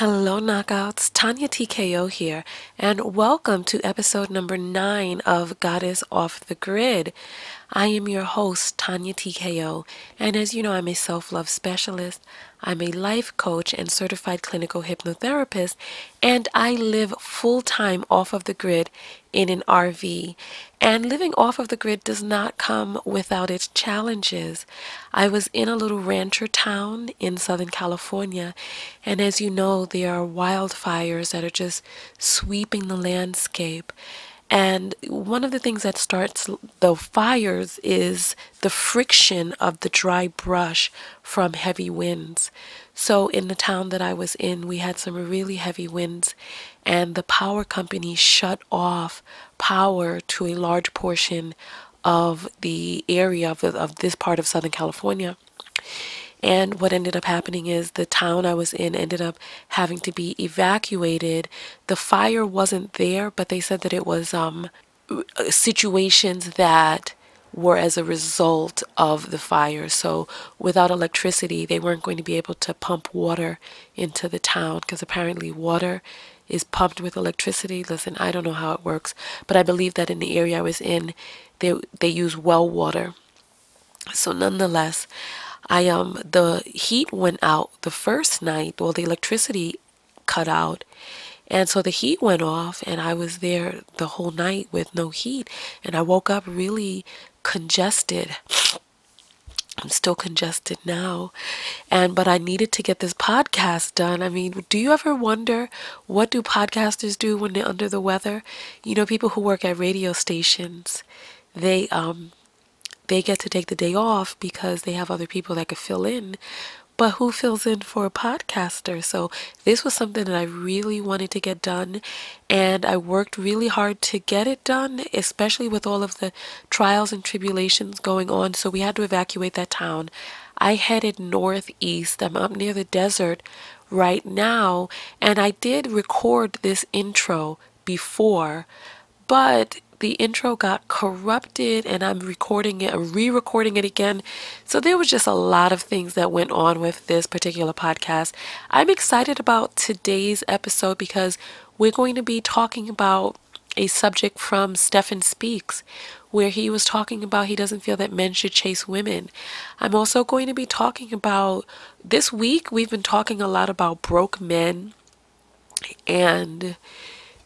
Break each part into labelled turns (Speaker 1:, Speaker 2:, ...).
Speaker 1: Hello, knockouts. Tonya TKO here, and welcome to episode number nine of Goddess Off the Grid. I am your host, Tonya TKO, and as you know, I'm a self love specialist. I'm a life coach and certified clinical hypnotherapist, and I live full time off of the grid in an RV. And living off of the grid does not come without its challenges. I was in a little rancher town in Southern California, and as you know, there are wildfires that are just sweeping the landscape. And one of the things that starts the fires is the friction of the dry brush from heavy winds. So, in the town that I was in, we had some really heavy winds, and the power company shut off power to a large portion of the area of, of this part of Southern California. And what ended up happening is the town I was in ended up having to be evacuated. The fire wasn't there, but they said that it was um, situations that were as a result of the fire. So without electricity, they weren't going to be able to pump water into the town because apparently water is pumped with electricity. Listen, I don't know how it works, but I believe that in the area I was in, they they use well water. So nonetheless, I um the heat went out the first night, well the electricity cut out. And so the heat went off and I was there the whole night with no heat and I woke up really congested. I'm still congested now. And but I needed to get this podcast done. I mean, do you ever wonder what do podcasters do when they're under the weather? You know, people who work at radio stations, they um they get to take the day off because they have other people that could fill in. But who fills in for a podcaster? So this was something that I really wanted to get done. And I worked really hard to get it done, especially with all of the trials and tribulations going on. So we had to evacuate that town. I headed northeast. I'm up near the desert right now. And I did record this intro before, but the intro got corrupted and I'm recording it, re recording it again. So there was just a lot of things that went on with this particular podcast. I'm excited about today's episode because we're going to be talking about a subject from Stephan Speaks, where he was talking about he doesn't feel that men should chase women. I'm also going to be talking about this week, we've been talking a lot about broke men and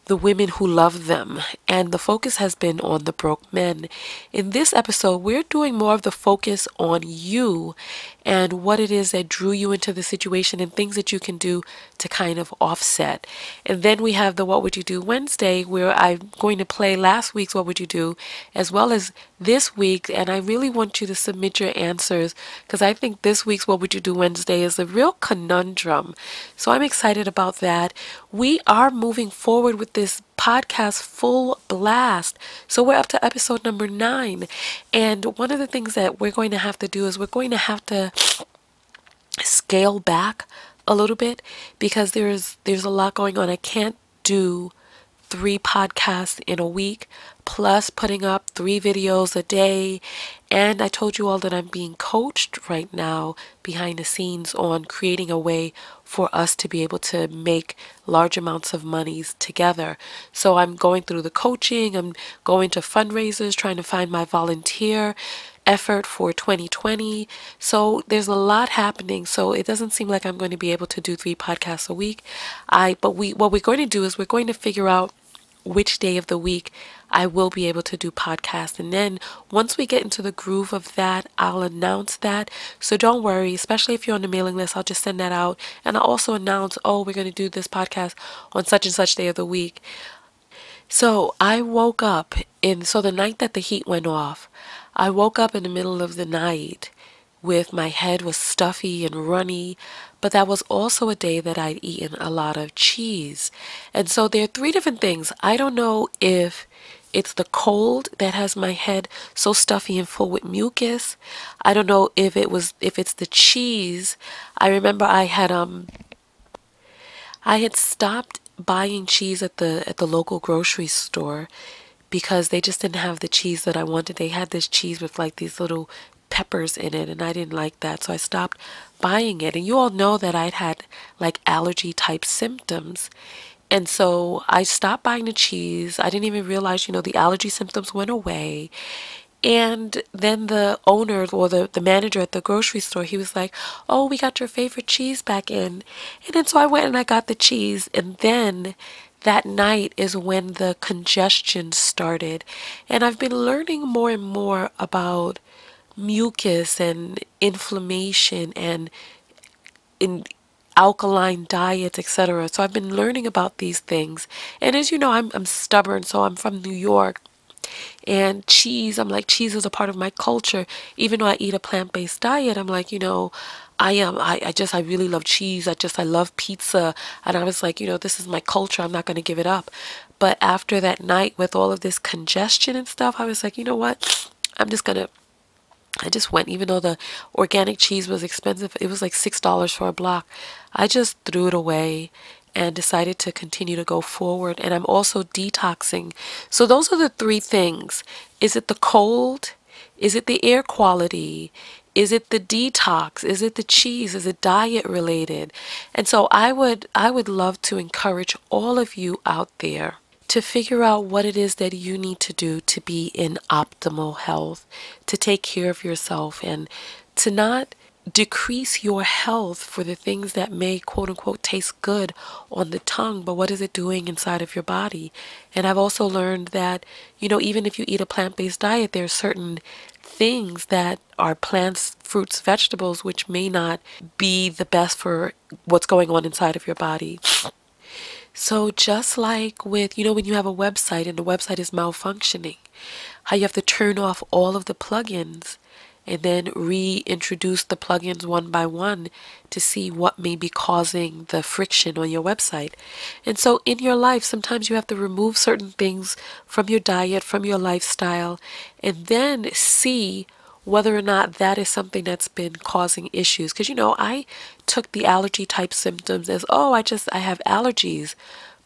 Speaker 1: the women who love them, and the focus has been on the broke men. In this episode, we're doing more of the focus on you and what it is that drew you into the situation and things that you can do to kind of offset. And then we have the What Would You Do Wednesday, where I'm going to play last week's What Would You Do as well as this week. And I really want you to submit your answers because I think this week's What Would You Do Wednesday is a real conundrum. So I'm excited about that. We are moving forward with this podcast full blast. So we're up to episode number nine. And one of the things that we're going to have to do is we're going to have to scale back a little bit because there's there's a lot going on. I can't do three podcasts in a week, plus putting up three videos a day. And I told you all that I'm being coached right now behind the scenes on creating a way for us to be able to make large amounts of monies together. So I'm going through the coaching, I'm going to fundraisers, trying to find my volunteer effort for 2020. So there's a lot happening. So it doesn't seem like I'm going to be able to do three podcasts a week. I but we what we're going to do is we're going to figure out which day of the week I will be able to do podcasts. And then once we get into the groove of that, I'll announce that. So don't worry, especially if you're on the mailing list, I'll just send that out. And I'll also announce, oh, we're going to do this podcast on such and such day of the week. So I woke up in, so the night that the heat went off, I woke up in the middle of the night with my head was stuffy and runny, but that was also a day that I'd eaten a lot of cheese. And so there are three different things. I don't know if it's the cold that has my head so stuffy and full with mucus. I don't know if it was if it's the cheese. I remember I had um I had stopped buying cheese at the at the local grocery store because they just didn't have the cheese that I wanted. They had this cheese with like these little peppers in it, and I didn't like that, so I stopped buying it. And you all know that I'd had like allergy type symptoms. And so I stopped buying the cheese. I didn't even realize, you know, the allergy symptoms went away. And then the owner or the, the manager at the grocery store, he was like, Oh, we got your favorite cheese back in. And then so I went and I got the cheese. And then that night is when the congestion started. And I've been learning more and more about mucus and inflammation and in alkaline diets, etc. So I've been learning about these things. And as you know, I'm I'm stubborn, so I'm from New York. And cheese, I'm like cheese is a part of my culture. Even though I eat a plant-based diet, I'm like, you know, I am I, I just I really love cheese. I just I love pizza. And I was like, you know, this is my culture. I'm not gonna give it up. But after that night with all of this congestion and stuff, I was like, you know what? I'm just gonna I just went, even though the organic cheese was expensive, it was like $6 for a block. I just threw it away and decided to continue to go forward. And I'm also detoxing. So, those are the three things is it the cold? Is it the air quality? Is it the detox? Is it the cheese? Is it diet related? And so I would I would love to encourage all of you out there to figure out what it is that you need to do to be in optimal health, to take care of yourself, and to not decrease your health for the things that may quote unquote taste good on the tongue, but what is it doing inside of your body? And I've also learned that, you know, even if you eat a plant based diet, there are certain things that are plants, fruits, vegetables, which may not be the best for what's going on inside of your body. So, just like with, you know, when you have a website and the website is malfunctioning, how you have to turn off all of the plugins and then reintroduce the plugins one by one to see what may be causing the friction on your website. And so, in your life, sometimes you have to remove certain things from your diet, from your lifestyle, and then see whether or not that is something that's been causing issues. Because, you know, I took the allergy type symptoms as, oh, I just, I have allergies.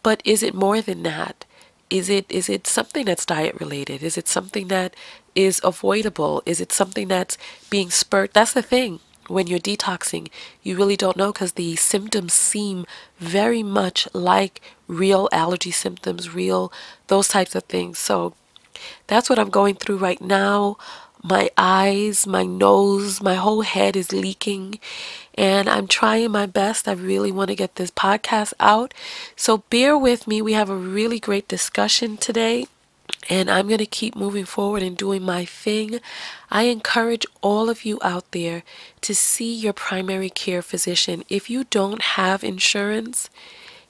Speaker 1: But is it more than that? Is it is it something that's diet related? Is it something that is avoidable? Is it something that's being spurred? That's the thing. When you're detoxing, you really don't know because the symptoms seem very much like real allergy symptoms, real those types of things. So that's what I'm going through right now my eyes, my nose, my whole head is leaking. And I'm trying my best. I really want to get this podcast out. So bear with me. We have a really great discussion today. And I'm going to keep moving forward and doing my thing. I encourage all of you out there to see your primary care physician. If you don't have insurance,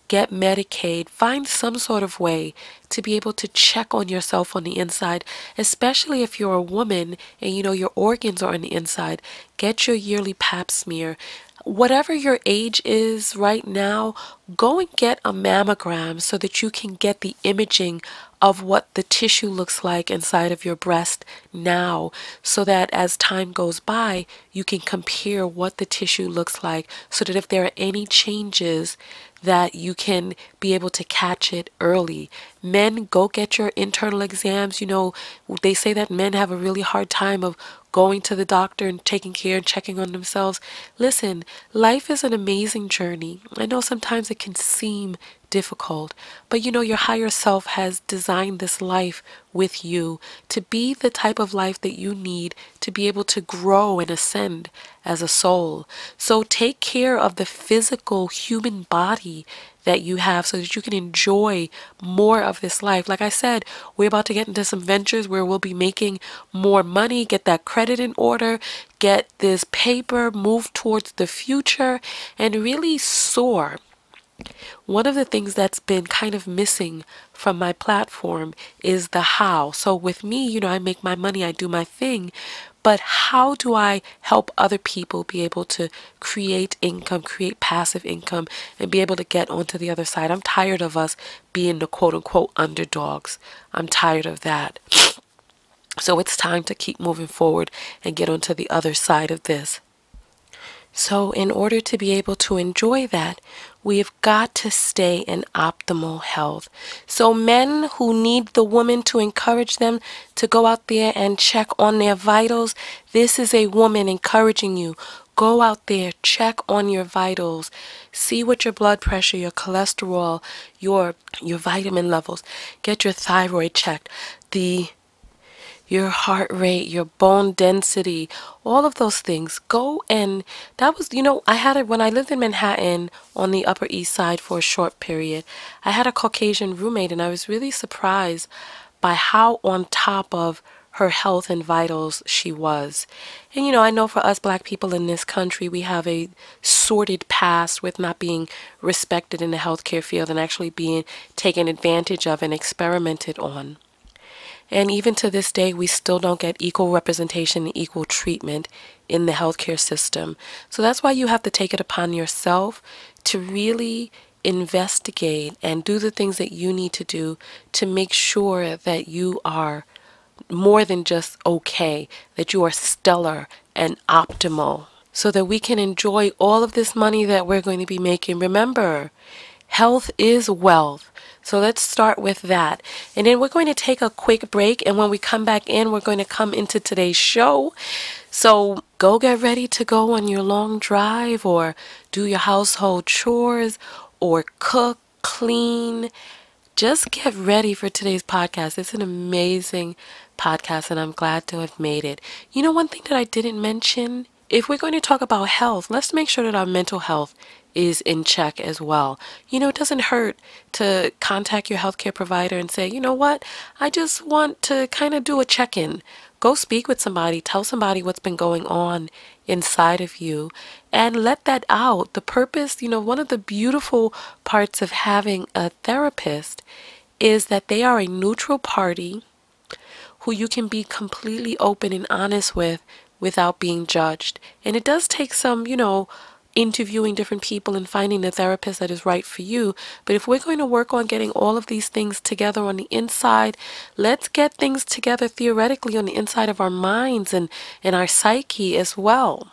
Speaker 1: get Medicaid, find some sort of way to be able to check on yourself on the inside, especially if you're a woman and you know your organs are on the inside. Get your yearly pap smear. Whatever your age is right now, go and get a mammogram so that you can get the imaging of what the tissue looks like inside of your breast now so that as time goes by, you can compare what the tissue looks like so that if there are any changes that you can be able to catch it early. Men, go get your internal exams. You know, they say that men have a really hard time of going to the doctor and taking care and checking on themselves. Listen, life is an amazing journey. I know sometimes it can seem difficult, but you know, your higher self has designed this life with you to be the type of life that you need to be able to grow and ascend as a soul. So take care of the physical human body that you have so that you can enjoy more of this life. Like I said, we're about to get into some ventures where we'll be making more money, get that credit in order, get this paper, move towards the future, and really soar. One of the things that's been kind of missing from my platform is the how. So with me, you know, I make my money, I do my thing, but how do I help other people be able to create income, create passive income, and be able to get onto the other side? I'm tired of us being the quote unquote underdogs. I'm tired of that. So it's time to keep moving forward and get onto the other side of this. So, in order to be able to enjoy that, we've got to stay in optimal health. So, men who need the woman to encourage them to go out there and check on their vitals, this is a woman encouraging you. Go out there, check on your vitals, see what your blood pressure, your cholesterol, your your vitamin levels. Get your thyroid checked. The your heart rate, your bone density, all of those things. Go and that was, you know, I had it when I lived in Manhattan on the Upper East Side for a short period. I had a Caucasian roommate and I was really surprised by how on top of her health and vitals she was. And you know, I know for us black people in this country, we have a sordid past with not being respected in the healthcare field and actually being taken advantage of and experimented on. And even to this day, we still don't get equal representation and equal treatment in the healthcare system. So that's why you have to take it upon yourself to really investigate and do the things that you need to do to make sure that you are more than just okay, that you are stellar and optimal, so that we can enjoy all of this money that we're going to be making. Remember, health is wealth. So let's start with that. And then we're going to take a quick break. And when we come back in, we're going to come into today's show. So go get ready to go on your long drive or do your household chores or cook, clean. Just get ready for today's podcast. It's an amazing podcast, and I'm glad to have made it. You know, one thing that I didn't mention if we're going to talk about health, let's make sure that our mental health is in check as well. You know, it doesn't hurt to contact your healthcare provider and say, you know what, I just want to kind of do a check in. Go speak with somebody, tell somebody what's been going on inside of you, and let that out. The purpose, you know, one of the beautiful parts of having a therapist is that they are a neutral party who you can be completely open and honest with without being judged. And it does take some, you know, interviewing different people and finding the therapist that is right for you. But if we're going to work on getting all of these things together on the inside, let's get things together theoretically on the inside of our minds and, and our psyche as well.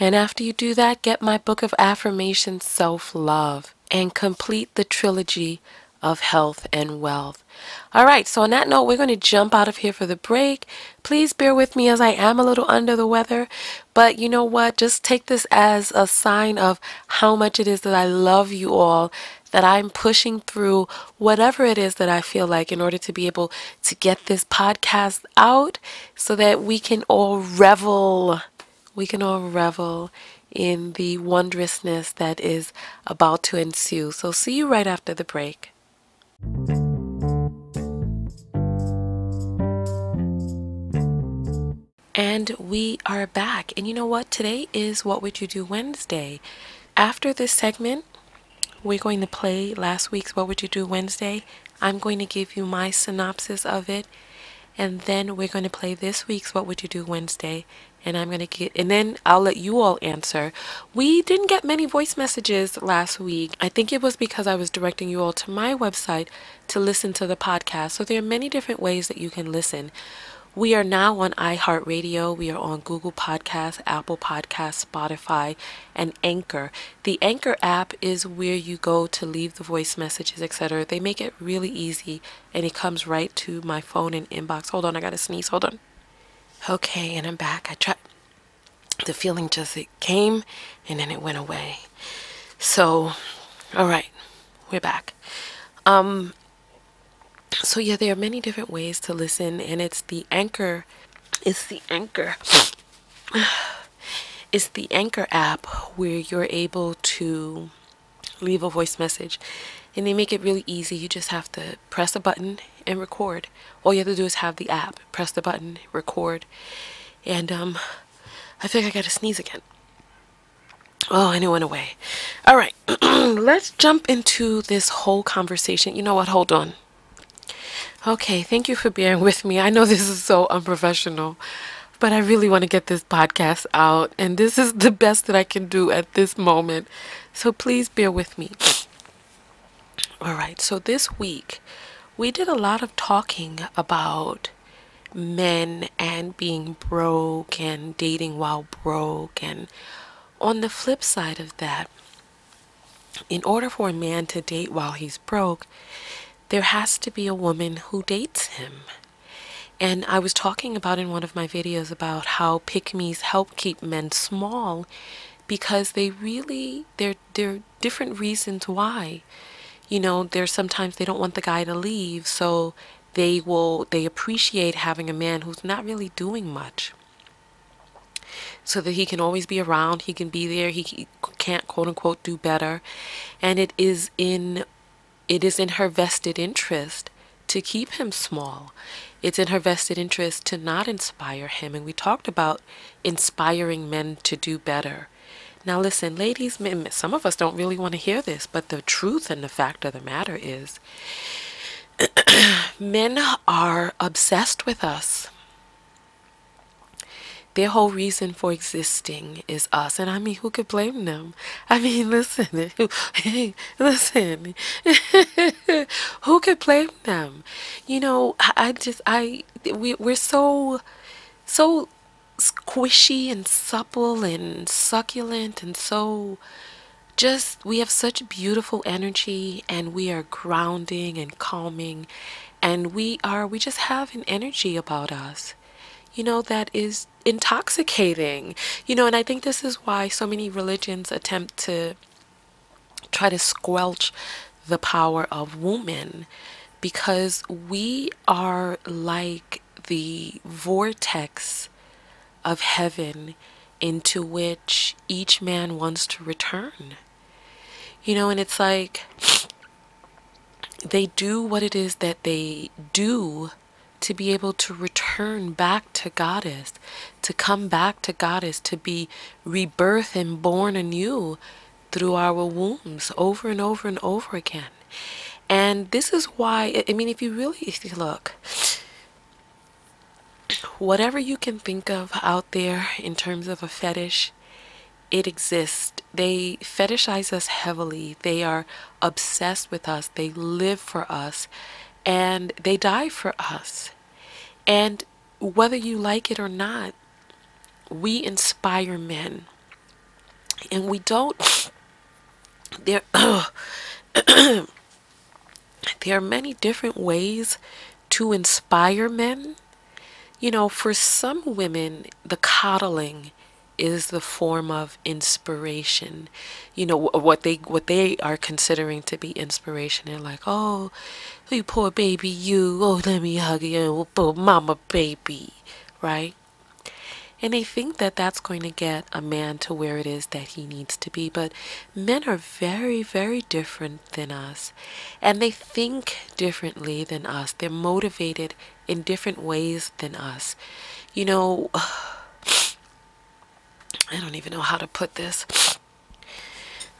Speaker 1: And after you do that, get my book of affirmations, Self Love, and complete the trilogy of health and wealth. All right, so on that note, we're going to jump out of here for the break. Please bear with me as I am a little under the weather, but you know what? Just take this as a sign of how much it is that I love you all, that I'm pushing through whatever it is that I feel like in order to be able to get this podcast out so that we can all revel. We can all revel in the wondrousness that is about to ensue. So, see you right after the break. And we are back. And you know what? Today is What Would You Do Wednesday. After this segment, we're going to play last week's What Would You Do Wednesday. I'm going to give you my synopsis of it. And then we're going to play this week's What Would You Do Wednesday and I'm going to get, and then I'll let you all answer. We didn't get many voice messages last week. I think it was because I was directing you all to my website to listen to the podcast. So there are many different ways that you can listen. We are now on iHeartRadio. We are on Google Podcasts, Apple Podcasts, Spotify, and Anchor. The Anchor app is where you go to leave the voice messages, etc. They make it really easy and it comes right to my phone and inbox. Hold on, I gotta sneeze. Hold on. Okay, and I'm back. I tried. The feeling just it came and then it went away. So, all right, we're back. Um, so yeah, there are many different ways to listen, and it's the anchor. It's the anchor. It's the anchor app where you're able to leave a voice message and they make it really easy. You just have to press a button and record. All you have to do is have the app, press the button, record. And um, I think I gotta sneeze again. Oh, and it went away. All right, let's jump into this whole conversation. You know what? Hold on. Okay, thank you for bearing with me. I know this is so unprofessional, but I really want to get this podcast out, and this is the best that I can do at this moment. So please bear with me. All right, so this week we did a lot of talking about men and being broke and dating while broke. And on the flip side of that, in order for a man to date while he's broke, there has to be a woman who dates him. And I was talking about in one of my videos about how pick help keep men small because they really they're they're different reasons why. You know, there's sometimes they don't want the guy to leave, so they will they appreciate having a man who's not really doing much so that he can always be around he can be there he, he can't quote unquote do better and it is in it is in her vested interest to keep him small. It's in her vested interest to not inspire him. And we talked about inspiring men to do better. Now listen ladies some of us don't really want to hear this but the truth and the fact of the matter is men are obsessed with us. Their whole reason for existing is us. And I mean, who could blame them? I mean, listen, hey, listen, who could blame them? You know, I just, I, we, we're so, so squishy and supple and succulent and so just we have such beautiful energy and we are grounding and calming and we are we just have an energy about us you know that is intoxicating. You know and i think this is why so many religions attempt to try to squelch the power of women because we are like the vortex of heaven into which each man wants to return. You know, and it's like they do what it is that they do to be able to return back to Goddess, to come back to Goddess, to be rebirthed and born anew through our wombs over and over and over again. And this is why, I mean, if you really if you look, whatever you can think of out there in terms of a fetish, it exists. They fetishize us heavily. They are obsessed with us. They live for us. And they die for us. And whether you like it or not, we inspire men. And we don't. There, there are many different ways to inspire men. You know, for some women, the coddling is the form of inspiration. You know what they what they are considering to be inspiration they're like oh you poor baby you oh let me hug you oh mama baby right? And they think that that's going to get a man to where it is that he needs to be but men are very very different than us. And they think differently than us. They're motivated in different ways than us. You know I don't even know how to put this.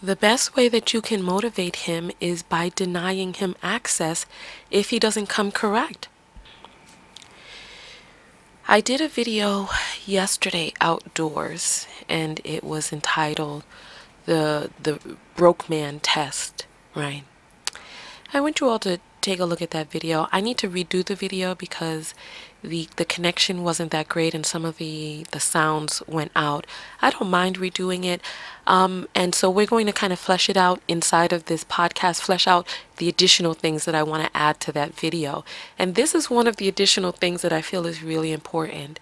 Speaker 1: The best way that you can motivate him is by denying him access if he doesn't come correct. I did a video yesterday outdoors and it was entitled the the broke man test, right? I want you all to take a look at that video. I need to redo the video because the the connection wasn't that great and some of the the sounds went out. I don't mind redoing it um, and so we're going to kind of flesh it out inside of this podcast flesh out the additional things that i want to add to that video. And this is one of the additional things that i feel is really important.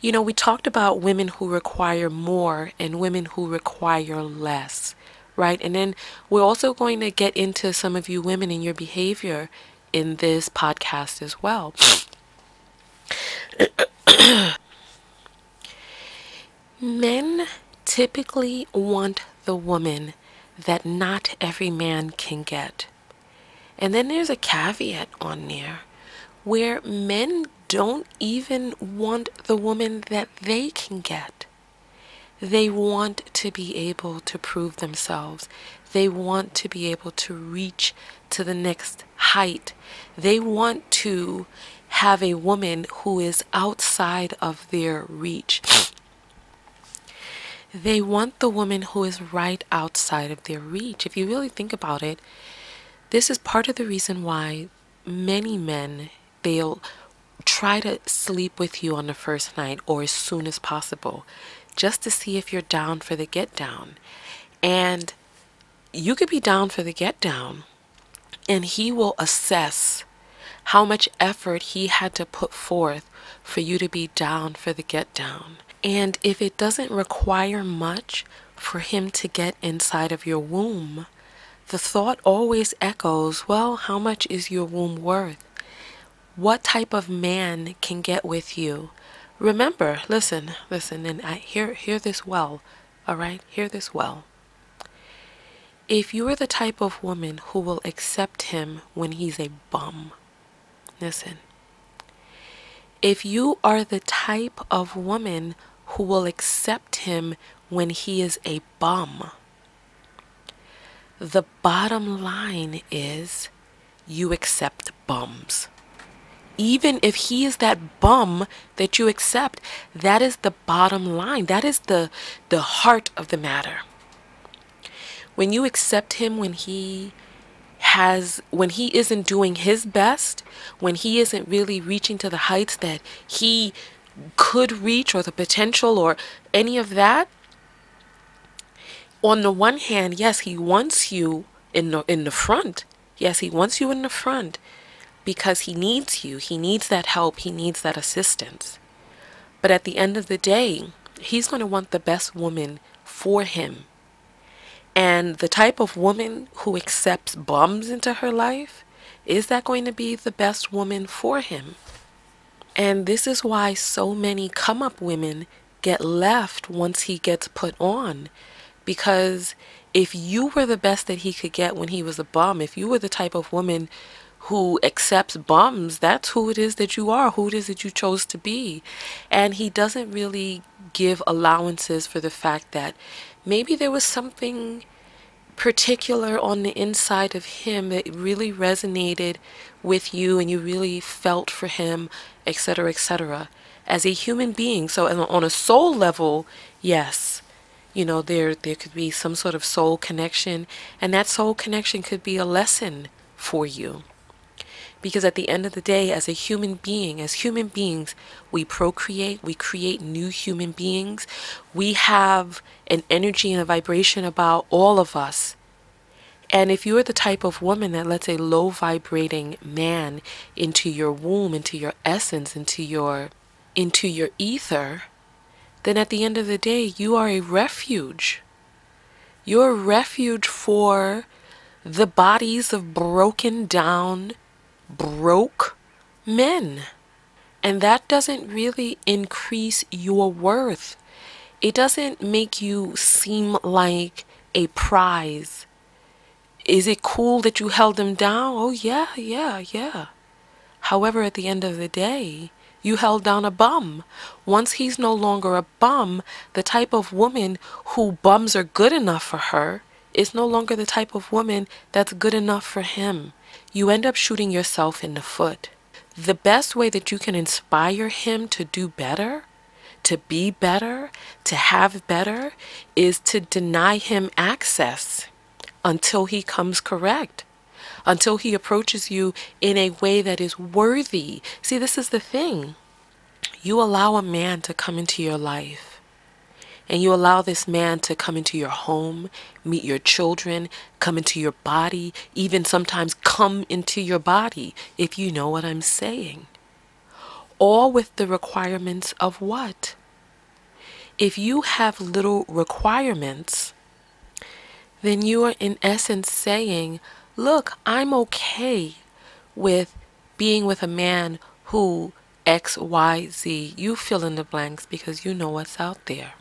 Speaker 1: You know we talked about women who require more and women who require less right? And then we're also going to get into some of you women and your behavior in this podcast as well Men typically want the woman that not every man can get. And then there's a caveat on there where men don't even want the woman that they can get. They want to be able to prove themselves. They want to be able to reach to the next height. They want to have a woman who is outside of their reach. They want the woman who is right outside of their reach. If you really think about it, this is part of the reason why many men they'll try to sleep with you on the first night or as soon as possible just to see if you're down for the get down. And you could be down for the get down, and he will assess how much effort he had to put forth for you to be down for the get down. And if it doesn't require much for him to get inside of your womb, the thought always echoes, well, how much is your womb worth? What type of man can get with you? Remember, listen, listen, and I hear hear this well, all right? Hear this well. If you are the type of woman who will accept him when he's a bum, listen. If you are the type of woman who will accept him when he is a bum. The bottom line is you accept bums. Even if he is that bum that you accept, that is the bottom line. That is the the heart of the matter. When you accept him when he has when he isn't doing his best, when he isn't really reaching to the heights that he could reach or the potential or any of that, on the one hand, yes, he wants you in the in the front. Yes, he wants you in the front because he needs you. He needs that help. He needs that assistance. But at the end of the day, he's going to want the best woman for him. And the type of woman who accepts bums into her life, is that going to be the best woman for him? And this is why so many come up women get left once he gets put on because if you were the best that he could get when he was a bum, if you were the type of woman who accepts bums, that's who it is that you are, who it is that you chose to be. And he doesn't really give allowances for the fact that maybe there was something particular on the inside of him that really resonated with you and you really felt for him, etc., etc., as a human being. So, on a soul level, yes, you know there there could be some sort of soul connection and that soul connection could be a lesson for you because at the end of the day as a human being as human beings we procreate we create new human beings we have an energy and a vibration about all of us and if you're the type of woman that lets a low vibrating man into your womb into your essence into your into your ether then at the end of the day, you are a refuge. You're a refuge for the bodies of broken down, broke men. And that doesn't really increase your worth. It doesn't make you seem like a prize. Is it cool that you held them down? Oh, yeah, yeah, yeah. However, at the end of the day, you held down a bum. Once he's no longer a bum, the type of woman who bums are good enough for her is no longer the type of woman that's good enough for him. You end up shooting yourself in the foot. The best way that you can inspire him to do better, to be better, to have better, is to deny him access until he comes correct until he approaches you in a way that is worthy. See, this is the thing. You allow a man to come into your life, and you allow this man to come into your home, meet your children, come into your body, even sometimes come into your body, if you know what I'm saying. All with the requirements of what? If you have little requirements, then you are in essence saying, look, I'm okay with being with a man who X, Y, Z. You fill in the blanks because you know what's out there.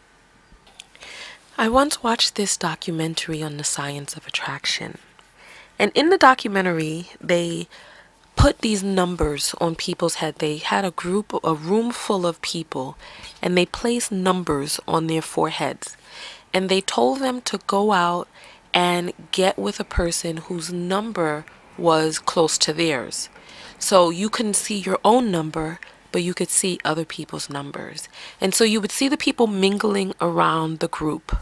Speaker 1: I once watched this documentary on the science of attraction. And in the documentary, they put these numbers on people's head. They had a group, a room full of people, and they placed numbers on their foreheads. And they told them to go out and get with a person whose number was close to theirs. So you couldn't see your own number, but you could see other people's numbers. And so you would see the people mingling around the group.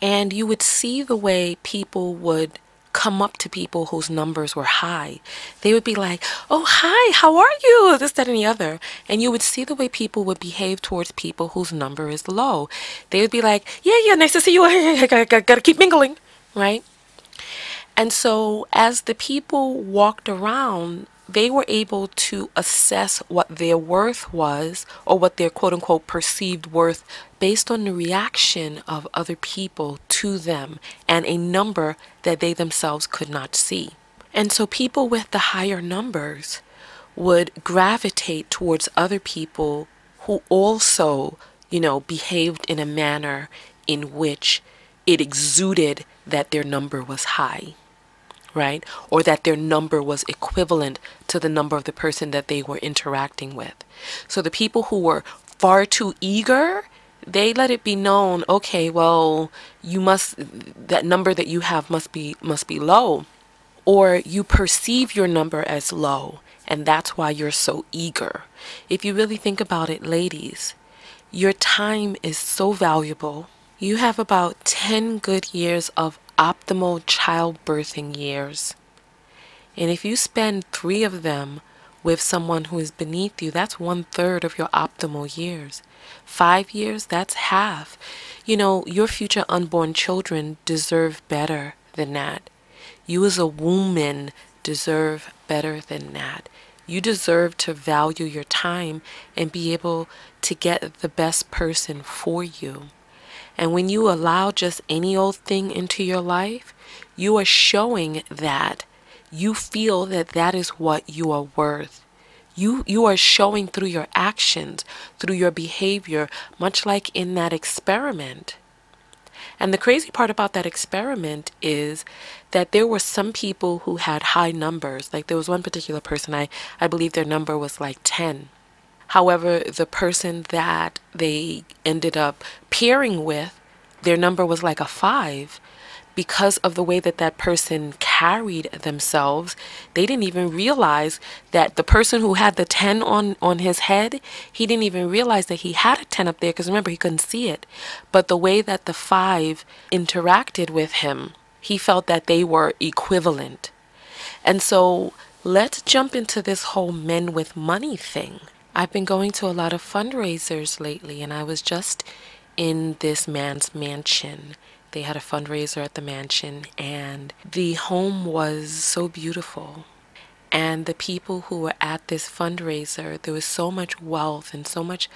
Speaker 1: And you would see the way people would come up to people whose numbers were high. They would be like, Oh, hi, how are you? This, that, and the other. And you would see the way people would behave towards people whose number is low. They would be like, Yeah, yeah, nice to see you. I gotta, keep mingling, right? And so as the people walked around, they were able to assess what their worth was or what their quote unquote perceived worth based on the reaction of other people to them and a number that they themselves could not see. And so people with the higher numbers would gravitate towards other people who also, you know, behaved in a manner in which it exuded that their number was high right? Or that their number was equivalent to the number of the person that they were interacting with. So the people who were far too eager, they let it be known, okay, well, you must that number that you have must be must be low. Or you perceive your number as low, and that's why you're so eager. If you really think about it, ladies, your time is so valuable. You have about 10 good years of optimal childbirthing years. And if you spend three of them with someone who is beneath you, that's one third of your optimal years. Five years, that's half. You know, your future unborn children deserve better than that. You, as a woman, deserve better than that. You deserve to value your time and be able to get the best person for you. And when you allow just any old thing into your life, you are showing that you feel that that is what you are worth. You, you are showing through your actions, through your behavior, much like in that experiment. And the crazy part about that experiment is that there were some people who had high numbers. Like there was one particular person, I, I believe their number was like 10. However, the person that they ended up pairing with, their number was like a five. Because of the way that that person carried themselves, they didn't even realize that the person who had the 10 on, on his head, he didn't even realize that he had a 10 up there because remember, he couldn't see it. But the way that the five interacted with him, he felt that they were equivalent. And so let's jump into this whole men with money thing. I've been going to a lot of fundraisers lately, and I was just in this man's mansion. They had a fundraiser at the mansion, and the home was so beautiful. And the people who were at this fundraiser, there was so much wealth and so much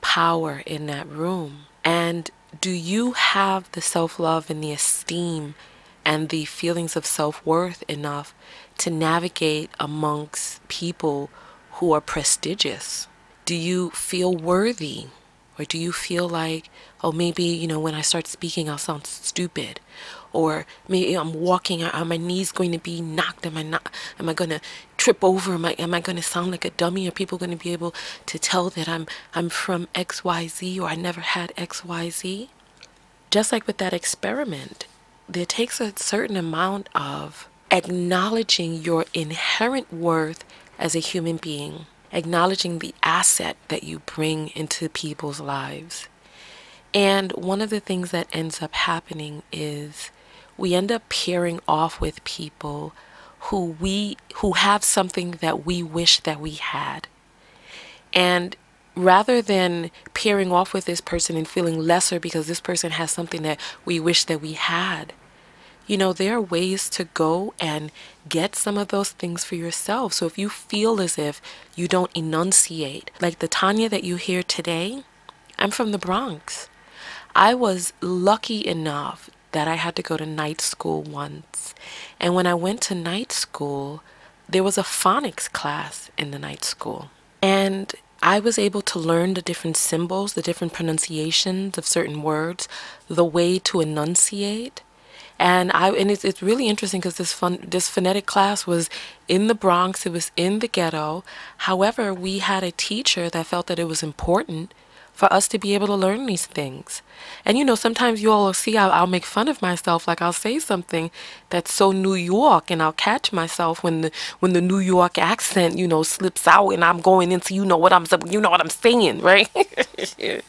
Speaker 1: power in that room. And do you have the self love and the esteem and the feelings of self worth enough to navigate amongst people who are prestigious? Do you feel worthy? Or do you feel like, oh, maybe, you know, when I start speaking, I'll sound stupid? Or maybe I'm walking, are my knees going to be knocked? Am I not, am I going to trip over? Am I, am I going to sound like a dummy? Are people going to be able to tell that I'm, I'm from XYZ or I never had XYZ? Just like with that experiment, there takes a certain amount of acknowledging your inherent worth as a human being, acknowledging the asset that you bring into people's lives. And one of the things that ends up happening is we end up pairing off with people who we who have something that we wish that we had. And rather than pairing off with this person and feeling lesser because this person has something that we wish that we had, you know, there are ways to go and get some of those things for yourself. So if you feel as if you don't enunciate, like the Tonya that you hear today, I'm from the Bronx. I was lucky enough that I had to go to night school once. And when I went to night school, there was a phonics class in the night school. And I was able to learn the different symbols, the different pronunciations of certain words, the way to enunciate and I and it's it's really interesting because this fun this phonetic class was in the Bronx. It was in the ghetto. However, we had a teacher that felt that it was important for us to be able to learn these things. And you know, sometimes you all will see I'll, I'll make fun of myself. Like I'll say something that's so New York, and I'll catch myself when the when the New York accent, you know, slips out, and I'm going into you know what I'm you know what I'm saying, right?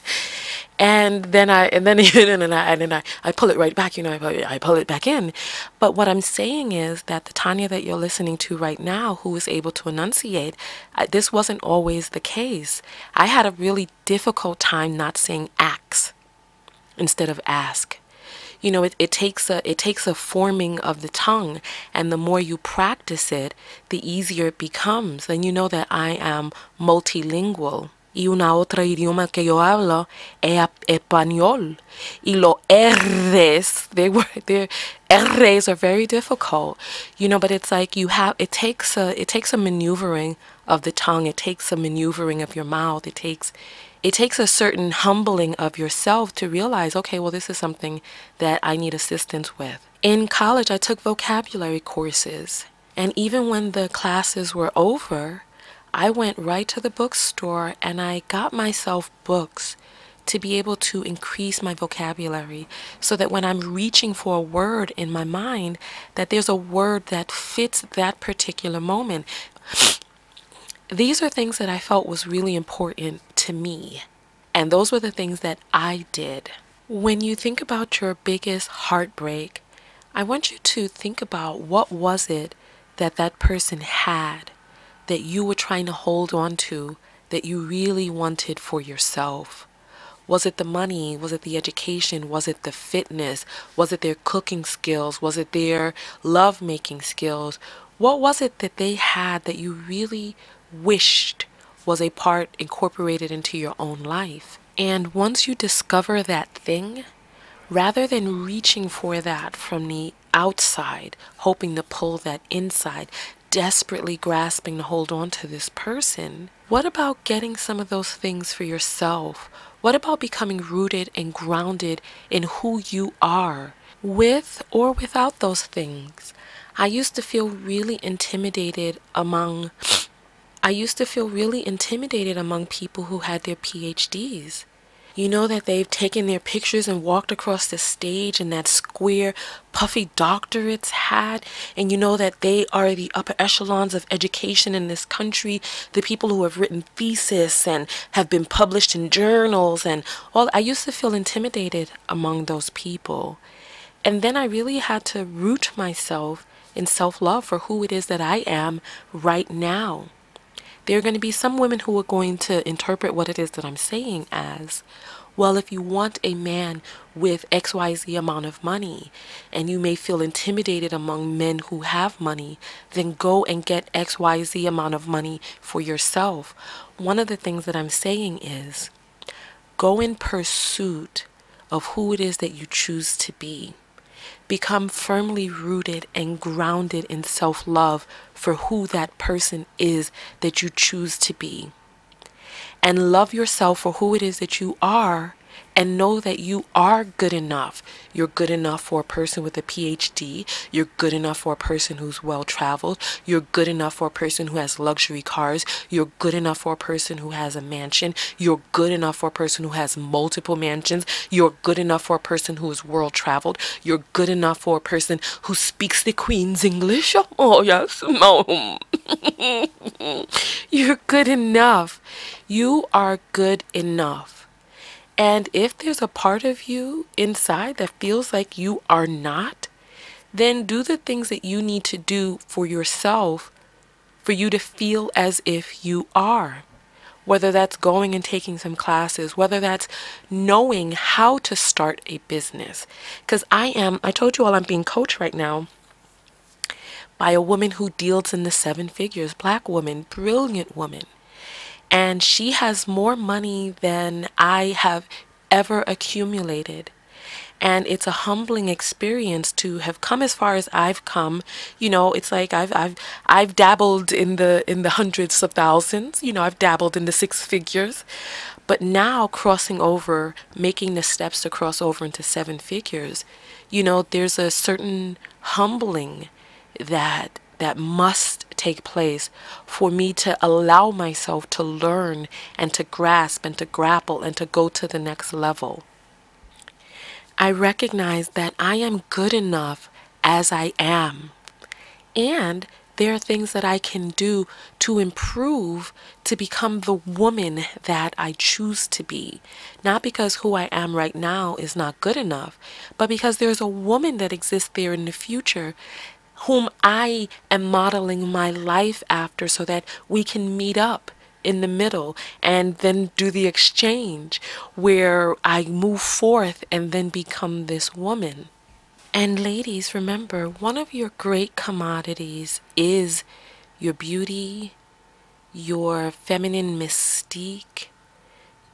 Speaker 1: and then I and then and I and then I, I pull it right back, you know, I pull, I pull it back in. But what I'm saying is that the Tonya that you're listening to right now, who is able to enunciate, this wasn't always the case. I had a really difficult time not saying ax instead of ask. You know, it, it takes a it takes a forming of the tongue, and the more you practice it, the easier it becomes. And you know that I am multilingual. Y una otra idioma que yo hablo es español. Y los R's, they were, their R's are very difficult, you know, but it's like you have, it takes a, it takes a maneuvering of the tongue. It takes a maneuvering of your mouth. It takes, it takes a certain humbling of yourself to realize, okay, well, this is something that I need assistance with. In college, I took vocabulary courses. And even when the classes were over, I went right to the bookstore and I got myself books to be able to increase my vocabulary so that when I'm reaching for a word in my mind that there's a word that fits that particular moment. These are things that I felt was really important to me. And those were the things that I did. When you think about your biggest heartbreak, I want you to think about what was it that that person had that you were trying to hold on to that you really wanted for yourself? Was it the money? Was it the education? Was it the fitness? Was it their cooking skills? Was it their love making skills? What was it that they had that you really wished was a part incorporated into your own life? And once you discover that thing, rather than reaching for that from the outside, hoping to pull that inside, desperately grasping to hold on to this person, what about getting some of those things for yourself? What about becoming rooted and grounded in who you are, with or without those things? I used to feel really intimidated among I used to feel really intimidated among people who had their PhDs. You know that they've taken their pictures and walked across the stage in that square, puffy doctorates hat, and you know that they are the upper echelons of education in this country, the people who have written thesis and have been published in journals and all. I used to feel intimidated among those people. And then I really had to root myself in self love for who it is that I am right now. There are going to be some women who are going to interpret what it is that I'm saying as, well, if you want a man with XYZ amount of money and you may feel intimidated among men who have money, then go and get XYZ amount of money for yourself. One of the things that I'm saying is go in pursuit of who it is that you choose to be. Become firmly rooted and grounded in self love for who that person is that you choose to be. And love yourself for who it is that you are and know that you are good enough. You're good enough for a person with a PhD. You're good enough for a person who's well traveled. You're good enough for a person who has luxury cars. You're good enough for a person who has a mansion. You're good enough for a person who has multiple mansions. You're good enough for a person who is world traveled. You're good enough for a person who speaks the Queen's English. Oh, yes. You're good enough. You are good enough. And if there's a part of you inside that feels like you are not, then do the things that you need to do for yourself for you to feel as if you are. Whether that's going and taking some classes, whether that's knowing how to start a business. Because I am, I told you all I'm being coached right now by a woman who deals in the seven figures, black woman, brilliant woman and she has more money than I have ever accumulated. And it's a humbling experience to have come as far as I've come. You know, it's like I've I've I've dabbled in the in the hundreds of thousands. You know, I've dabbled in the six figures. But now crossing over, making the steps to cross over into seven figures, you know, there's a certain humbling that that must take place for me to allow myself to learn and to grasp and to grapple and to go to the next level. I recognize that I am good enough as I am and There are things that I can do to improve to become the woman that I choose to be. Not because who I am right now is not good enough, but because there's a woman that exists there in the future whom I am modeling my life after so that we can meet up in the middle and then do the exchange where I move forth and then become this woman. And ladies, remember, one of your great commodities is your beauty, your feminine mystique,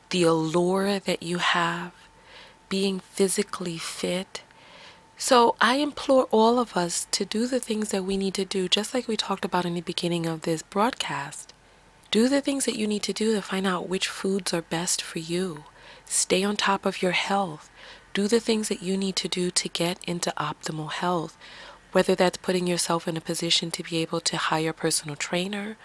Speaker 1: the allure that you have, being physically fit. So I implore all of us to do the things that we need to do, just like we talked about in the beginning of this broadcast. Do the things that you need to do to find out which foods are best for you. Stay on top of your health. Do the things that you need to do to get into optimal health, whether that's putting yourself in a position to be able to hire a personal trainer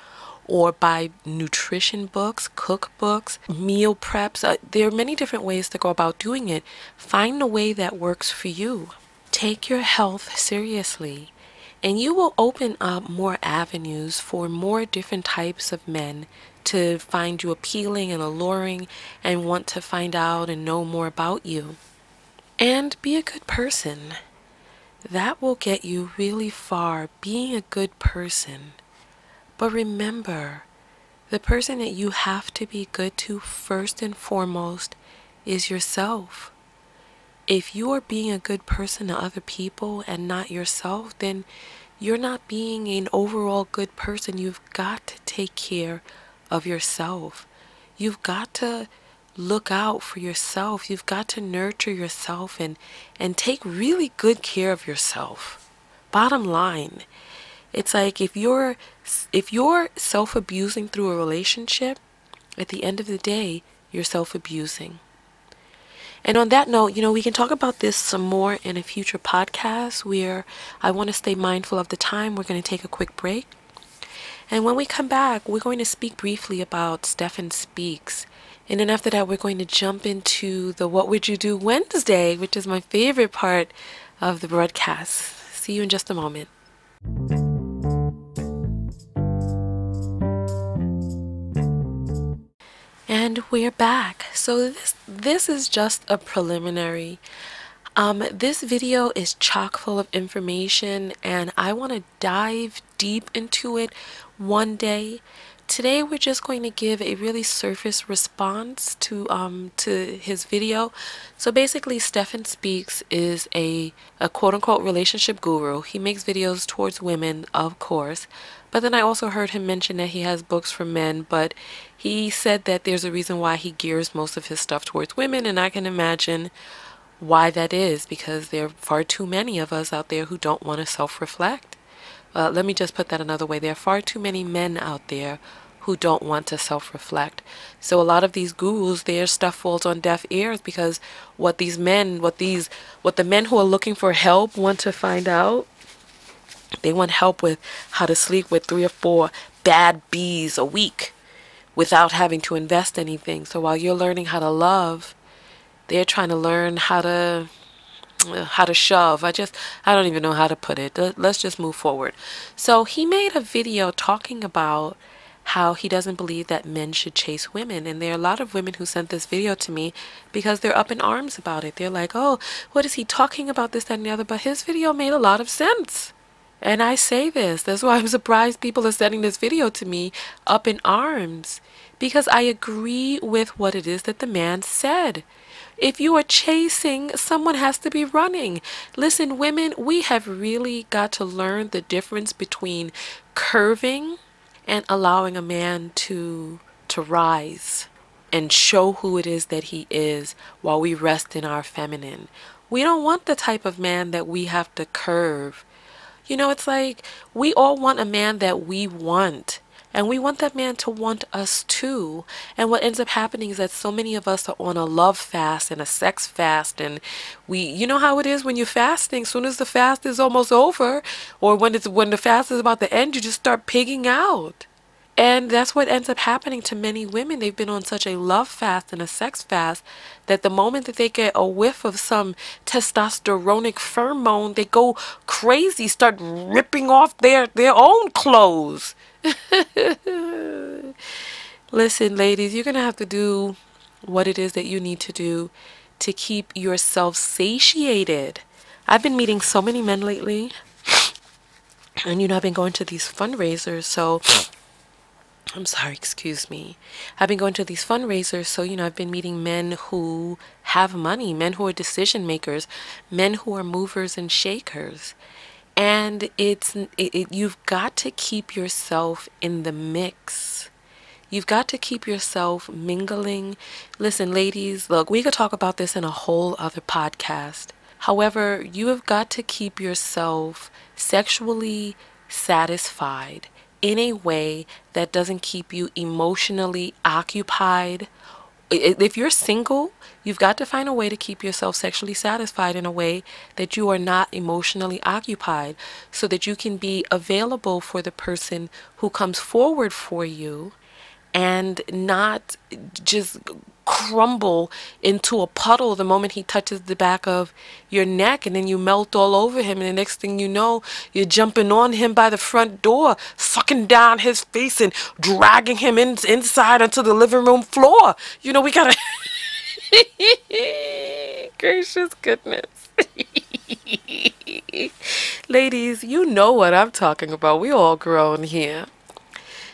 Speaker 1: or buy nutrition books, cookbooks, meal preps. Uh, there are many different ways to go about doing it. Find the way that works for you. Take your health seriously, and you will open up more avenues for more different types of men to find you appealing and alluring and want to find out and know more about you. And be a good person. That will get you really far, being a good person. But remember, the person that you have to be good to first and foremost is yourself. If you are being a good person to other people and not yourself, then you're not being an overall good person. You've got to take care of yourself. You've got to look out for yourself. You've got to nurture yourself and, and take really good care of yourself. Bottom line, it's like if you're if you're self-abusing through a relationship, at the end of the day, you're self-abusing. And on that note, you know, we can talk about this some more in a future podcast where I want to stay mindful of the time. We're going to take a quick break. And when we come back, we're going to speak briefly about Stephan Speaks and then after that, we're going to jump into the What Would You Do Wednesday, which is my favorite part of the broadcast. See you in just a moment. And we're back. So this this is just a preliminary. Um, this video is chock full of information, and I want to dive deep into it one day. Today we're just going to give a really surface response to um to his video. So basically Stephan Speaks is a, a quote unquote relationship guru. He makes videos towards women, of course. But then I also heard him mention that he has books for men, but he said that there's a reason why he gears most of his stuff towards women and I can imagine why that is because there are far too many of us out there who don't want to self-reflect. Uh, let me just put that another way. There are far too many men out there who don't want to self-reflect. So a lot of these gurus, their stuff falls on deaf ears because what these men, what these, what the men who are looking for help want to find out, they want help with how to sleep with three or four bad bees a week without having to invest anything. So while you're learning how to love, they're trying to learn how to uh, how to shove. I just, I don't even know how to put it. Let's just move forward. So he made a video talking about how he doesn't believe that men should chase women. And there are a lot of women who sent this video to me because they're up in arms about it. They're like, oh, what is he talking about this, that, and the other? But his video made a lot of sense. And I say this, that's why I'm surprised people are sending this video to me up in arms. Because I agree with what it is that the man said. If you are chasing, someone has to be running. Listen, women, we have really got to learn the difference between curving and allowing a man to to rise and show who it is that he is while we rest in our feminine. We don't want the type of man that we have to curve. You know, it's like we all want a man that we want. And we want that man to want us too. And what ends up happening is that so many of us are on a love fast and a sex fast. And we, you know how it is when you're fasting, as soon as the fast is almost over, or when it's, when the fast is about to end, you just start pigging out. And that's what ends up happening to many women. They've been on such a love fast and a sex fast that the moment that they get a whiff of some testosteronic pheromone, they go crazy, start ripping off their, their own clothes. Listen, ladies, you're going to have to do what it is that you need to do to keep yourself satiated. I've been meeting so many men lately. And you know, I've been going to these fundraisers, so I'm sorry, excuse me. I've been going to these fundraisers, so you know, I've been meeting men who have money, men who are decision makers, men who are movers and shakers. And it's it, it, you've got to keep yourself in the mix. You've got to keep yourself mingling. Listen, ladies, look, we could talk about this in a whole other podcast. However, you have got to keep yourself sexually satisfied in a way that doesn't keep you emotionally occupied. If you're single, you've got to find a way to keep yourself sexually satisfied in a way that you are not emotionally occupied so that you can be available for the person who comes forward for you and not just crumble into a puddle the moment he touches the back of your neck and then you melt all over him and the next thing you know you're jumping on him by the front door sucking down his face and dragging him in, inside onto the living room floor. You know we gotta gracious goodness. Ladies you know what i'm talking about. We all grown here.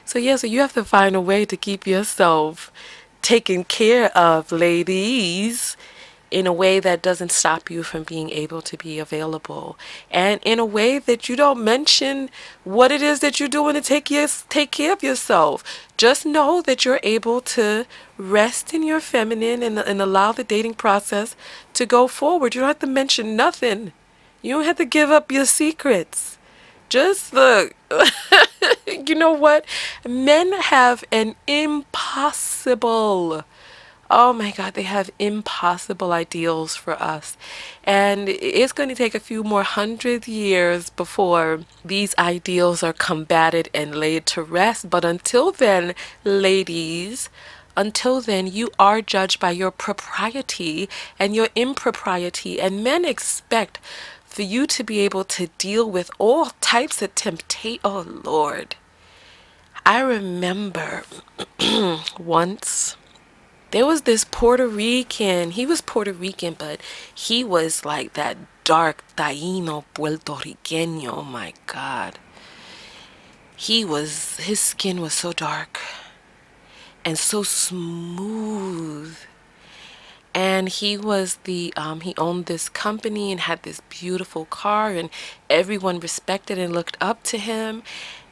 Speaker 1: So yeah so you have to find a way to keep yourself taken care of, ladies, in a way that doesn't stop you from being able to be available. And in a way that you don't mention what it is that you're doing to take, your, take care of yourself. Just know that you're able to rest in your feminine and, and allow the dating process to go forward. You don't have to mention nothing. You don't have to give up your secrets. Just look. you know what? Men have an impossible oh my God, they have impossible ideals for us. And it's going to take a few more hundred years before these ideals are combated and laid to rest. But until then, ladies, until then, you are judged by your propriety and your impropriety. And men expect for you to be able to deal with all types of temptation. Oh, Lord. I remember once there was this Puerto Rican. He was Puerto Rican, but he was like that dark Taino Puerto Riqueño. Oh my God. He was, his skin was so dark and so smooth and he was the um, he owned this company and had this beautiful car and everyone respected and looked up to him.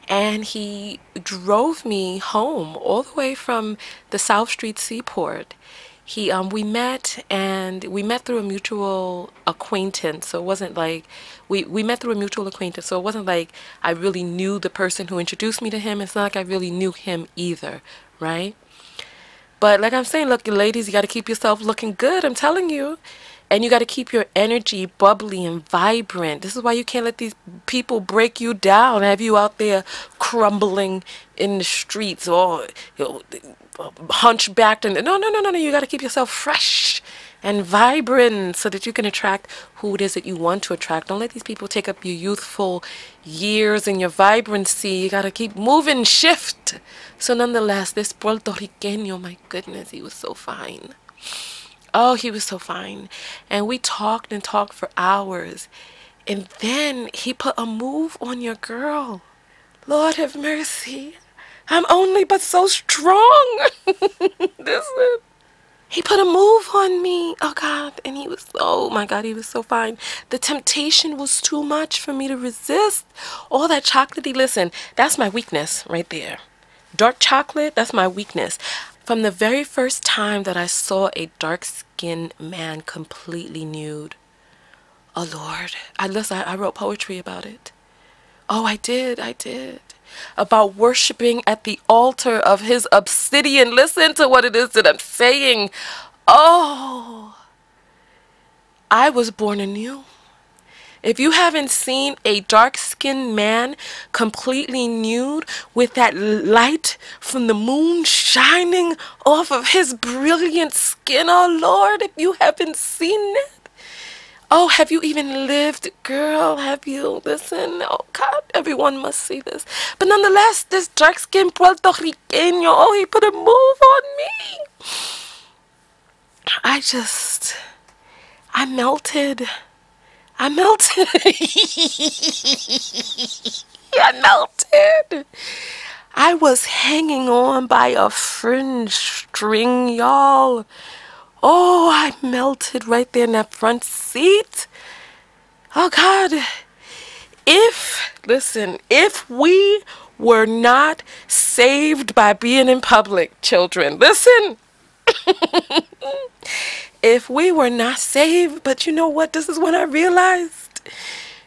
Speaker 1: And he drove me home all the way from the south street seaport. He um we met and we met through a mutual acquaintance. So it wasn't like we we met through a mutual acquaintance. So it wasn't like i really knew the person who introduced me to him. It's not like i really knew him either right but like I'm saying, look, ladies, you got to keep yourself looking good. I'm telling you. And you got to keep your energy bubbly and vibrant. This is why you can't let these people break you down, have you out there crumbling in the streets or you know, hunchbacked. And no, no, no, no, no. You got to keep yourself fresh and vibrant so that you can attract who it is that you want to attract. Don't let these people take up your youthful years and your vibrancy. You got to keep moving, shift. So, nonetheless, this Puerto Riqueño, my goodness, he was so fine. Oh, he was so fine. And we talked and talked for hours. And then he put a move on your girl. Lord have mercy. I'm only but so strong. this is he put a move on me. Oh God. And he was, oh my God, he was so fine. The temptation was too much for me to resist. All that chocolatey, listen, that's my weakness right there. Dark chocolate, that's my weakness. From the very first time that I saw a dark skinned man completely nude, oh Lord, I listen, I, I wrote poetry about it. Oh, I did, I did about worshiping at the altar of his obsidian. Listen to what it is that I'm saying. Oh, I was born anew. If you haven't seen a dark skinned man, completely nude, with that light from the moon shining off of his brilliant skin. Oh Lord, if you haven't seen it. Oh, have you even lived, girl? Have you? Listen, oh God, everyone must see this. But nonetheless, this dark skinned Puerto Rican, oh, he put a move on me. I just, I melted. I melted. I melted. I was hanging on by a fringe string, y'all. Oh, I melted right there in that front seat. Oh, God. If, listen, if we were not saved by being in public, children, listen. if we were not saved, but you know what? This is when I realized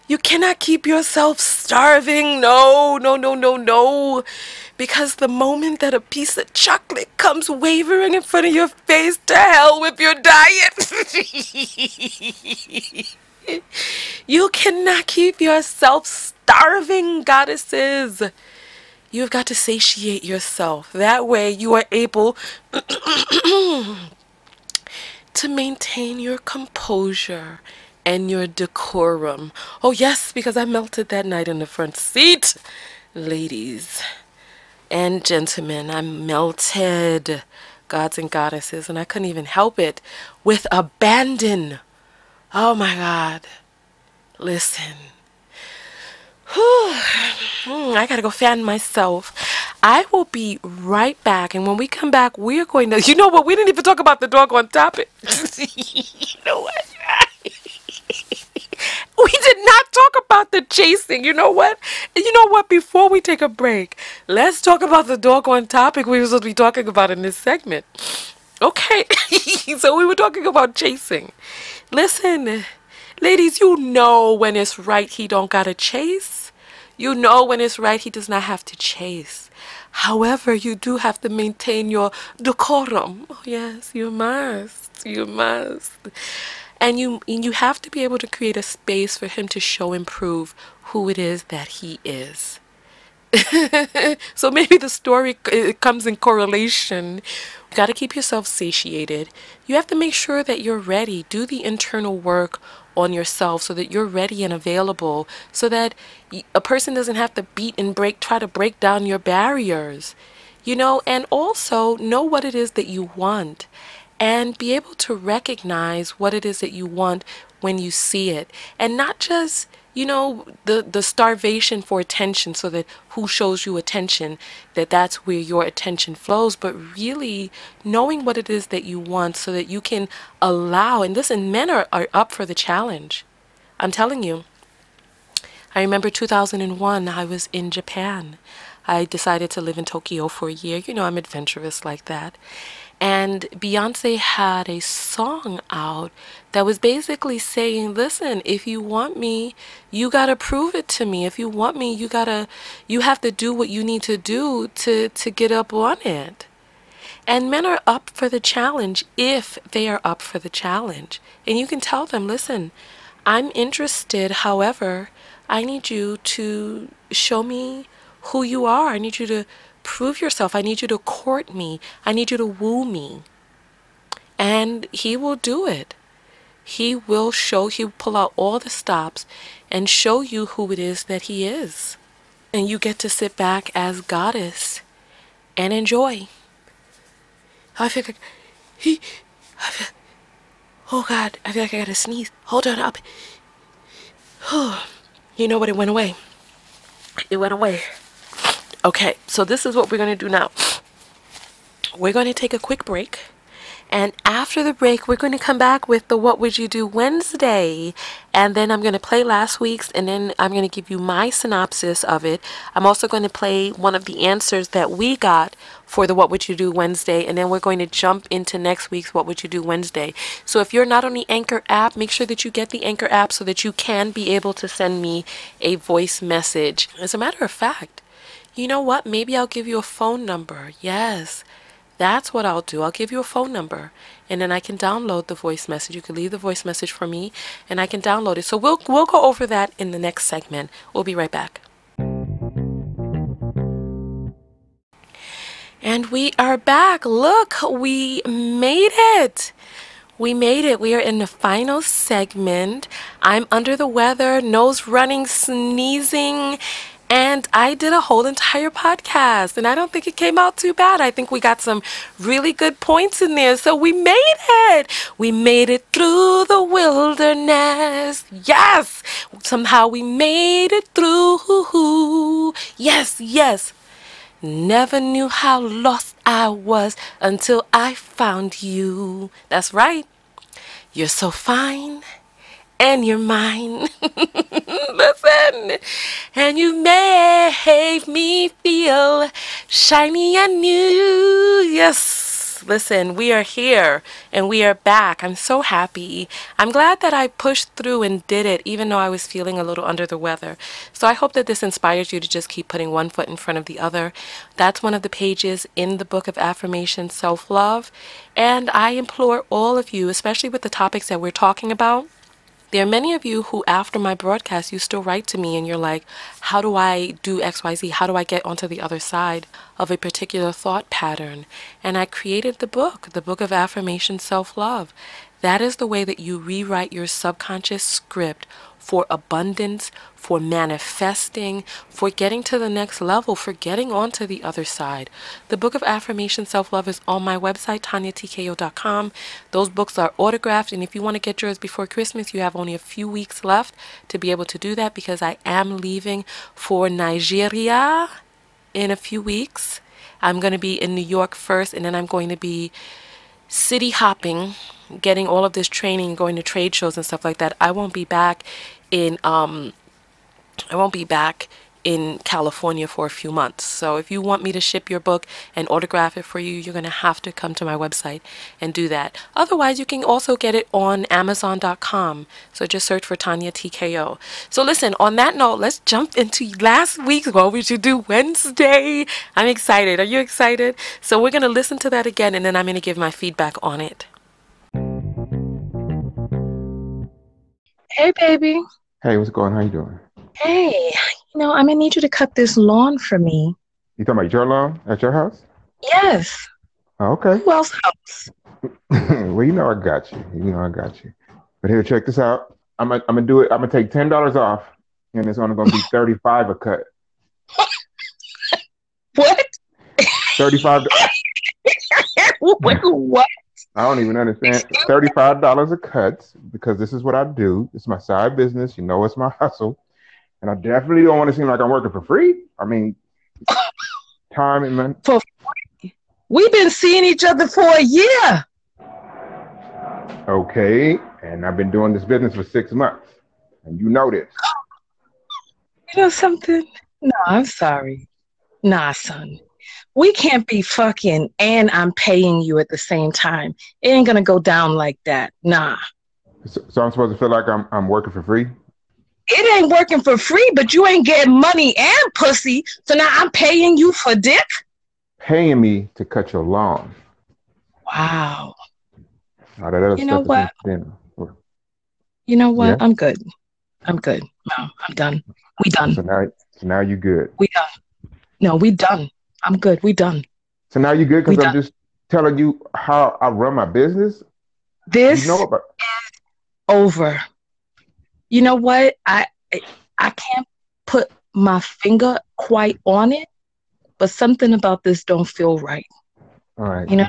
Speaker 1: you cannot keep yourself starving. No, no, no, no, no. Because the moment that a piece of chocolate comes wavering in front of your face, to hell with your diet. you cannot keep yourself starving, goddesses. You've got to satiate yourself. That way you are able to maintain your composure and your decorum. Oh, yes, because I melted that night in the front seat. Ladies and gentlemen, I melted, gods and goddesses, and I couldn't even help it with abandon. Oh my God. Listen. Whew. Hmm, I gotta go fan myself. I will be right back. And when we come back, we're going to, you know what? We didn't even talk about the dog on topic. you know what? we did not talk about the chasing. You know what? You know what? Before we take a break, let's talk about the dog on topic we were supposed to be talking about in this segment. Okay. so we were talking about chasing. Listen, ladies, you know when it's right he don't gotta chase. You know when it's right he does not have to chase. However, you do have to maintain your decorum. Oh, yes, you must. You must. And you and you have to be able to create a space for him to show and prove who it is that he is. so maybe the story it comes in correlation. You got to keep yourself satiated. You have to make sure that you're ready. Do the internal work on yourself so that you're ready and available so that a person doesn't have to beat and break try to break down your barriers you know and also know what it is that you want and be able to recognize what it is that you want when you see it. And not just you know the the starvation for attention so that who shows you attention that that's where your attention flows but really knowing what it is that you want so that you can allow and listen men are, are up for the challenge. I'm telling you. I remember 2001 i was in japan. I decided to live in tokyo for a year. You know i'm adventurous like that and Beyonce had a song out that was basically saying, listen, if you want me, you got to prove it to me. If you want me, you got to you have to do what you need to do to to get up on it. And men are up for the challenge if they are up for the challenge. And you can tell them, listen, I'm interested. However, I need you to show me who you are. I need you to prove yourself. I need you to court me. I need you to woo me. And he will do it. He will show, he'll pull out all the stops and show you who it is that he is. And you get to sit back as goddess and enjoy. I feel like he, I feel, oh God, I feel like I gotta sneeze. Hold on up. you know what? It went away. It went away. Okay, so this is what we're going to do now. We're going to take a quick break. And after the break, we're going to come back with the What Would You Do Wednesday. And then I'm going to play last week's and then I'm going to give you my synopsis of it. I'm also going to play one of the answers that we got for the What Would You Do Wednesday. And then we're going to jump into next week's What Would You Do Wednesday. So if you're not on the Anchor app, make sure that you get the Anchor app so that you can be able to send me a voice message. As a matter of fact, you know what? Maybe I'll give you a phone number. Yes. that's what I'll do. I'll give you a phone number and then I can download the voice message. You can leave the voice message for me and I can download it. So we'll we'll go over that in the next segment. We'll be right back. And we are back. Look, we made it. We made it. We are in the final segment. I'm under the weather, nose running, sneezing, and I did a whole entire podcast, and I don't think it came out too bad. I think we got some really good points in there. So we made it. We made it through the wilderness. Yes. Somehow we made it through. Yes, yes. Never knew how lost I was until I found you. That's right. You're so fine and you're mine. Listen, and you make me feel shiny and new. Yes. Listen, we are here and we are back. I'm so happy. I'm glad that I pushed through and did it, even though I was feeling a little under the weather. So I hope that this inspires you to just keep putting one foot in front of the other. That's one of the pages in the book of affirmation, self love. And I implore all of you, especially with the topics that we're talking about, there are many of you who, after my broadcast, you still write to me and you're like, How do I do XYZ? How do I get onto the other side of a particular thought pattern? And I created the book, the Book of Affirmation Self Love. That is the way that you rewrite your subconscious script for abundance, for manifesting, for getting to the next level, for getting onto the other side. The Book of Affirmation Self Love is on my website, tonyatko.com. Those books are autographed, and if you want to get yours before Christmas, you have only a few weeks left to be able to do that because I am leaving for Nigeria in a few weeks. I'm going to be in New York first, and then I'm going to be city hopping, getting all of this training, going to trade shows and stuff like that. I won't be back in um I won't be back in California for a few months. So if you want me to ship your book and autograph it for you, you're going to have to come to my website and do that. Otherwise, you can also get it on amazon.com. So just search for Tonya TKO. So listen, on that note, let's jump into last week's What We Should Do Wednesday. I'm excited. Are you excited? So we're going to listen to that again and then I'm going to give my feedback on it.
Speaker 2: Hey, baby.
Speaker 3: Hey, what's going on? How you doing?
Speaker 2: Hey, you know, I'm gonna need you to cut this lawn for me.
Speaker 3: You talking about your lawn at your house?
Speaker 2: Yes.
Speaker 3: Oh, okay.
Speaker 2: Who else helps?
Speaker 3: well, you know I got you. You know I got you. But here, check this out. I'm gonna, I'm gonna do it. I'm gonna take ten dollars off, and it's only gonna be thirty five a cut.
Speaker 2: what?
Speaker 3: Thirty five.
Speaker 2: what? What?
Speaker 3: I don't even understand. Thirty-five dollars a cut because this is what I do. It's my side business. You know, it's my hustle, and I definitely don't want to seem like I'm working for free. I mean, time and money.
Speaker 2: For free? We've been seeing each other for a year.
Speaker 3: Okay, and I've been doing this business for six months, and you know this.
Speaker 2: You know something? No, I'm sorry. Nah, son we can't be fucking and I'm paying you at the same time. It ain't gonna go down like that. Nah.
Speaker 3: So, so, I'm supposed to feel like I'm I'm working for free?
Speaker 2: It ain't working for free, but you ain't getting money and pussy. So now I'm paying you for dick?
Speaker 3: Paying me to cut your lawn.
Speaker 2: Wow.
Speaker 3: Oh, that
Speaker 2: you know what? You know what? Yeah? I'm good. I'm good. No, I'm done. We done.
Speaker 3: So now, so now you good.
Speaker 2: We done. No, we done. I'm good. We done.
Speaker 3: So now you good because I'm just telling you how I run my business.
Speaker 2: This you know about- is over. You know what? I I can't put my finger quite on it, but something about this don't feel right.
Speaker 3: All right.
Speaker 2: You know,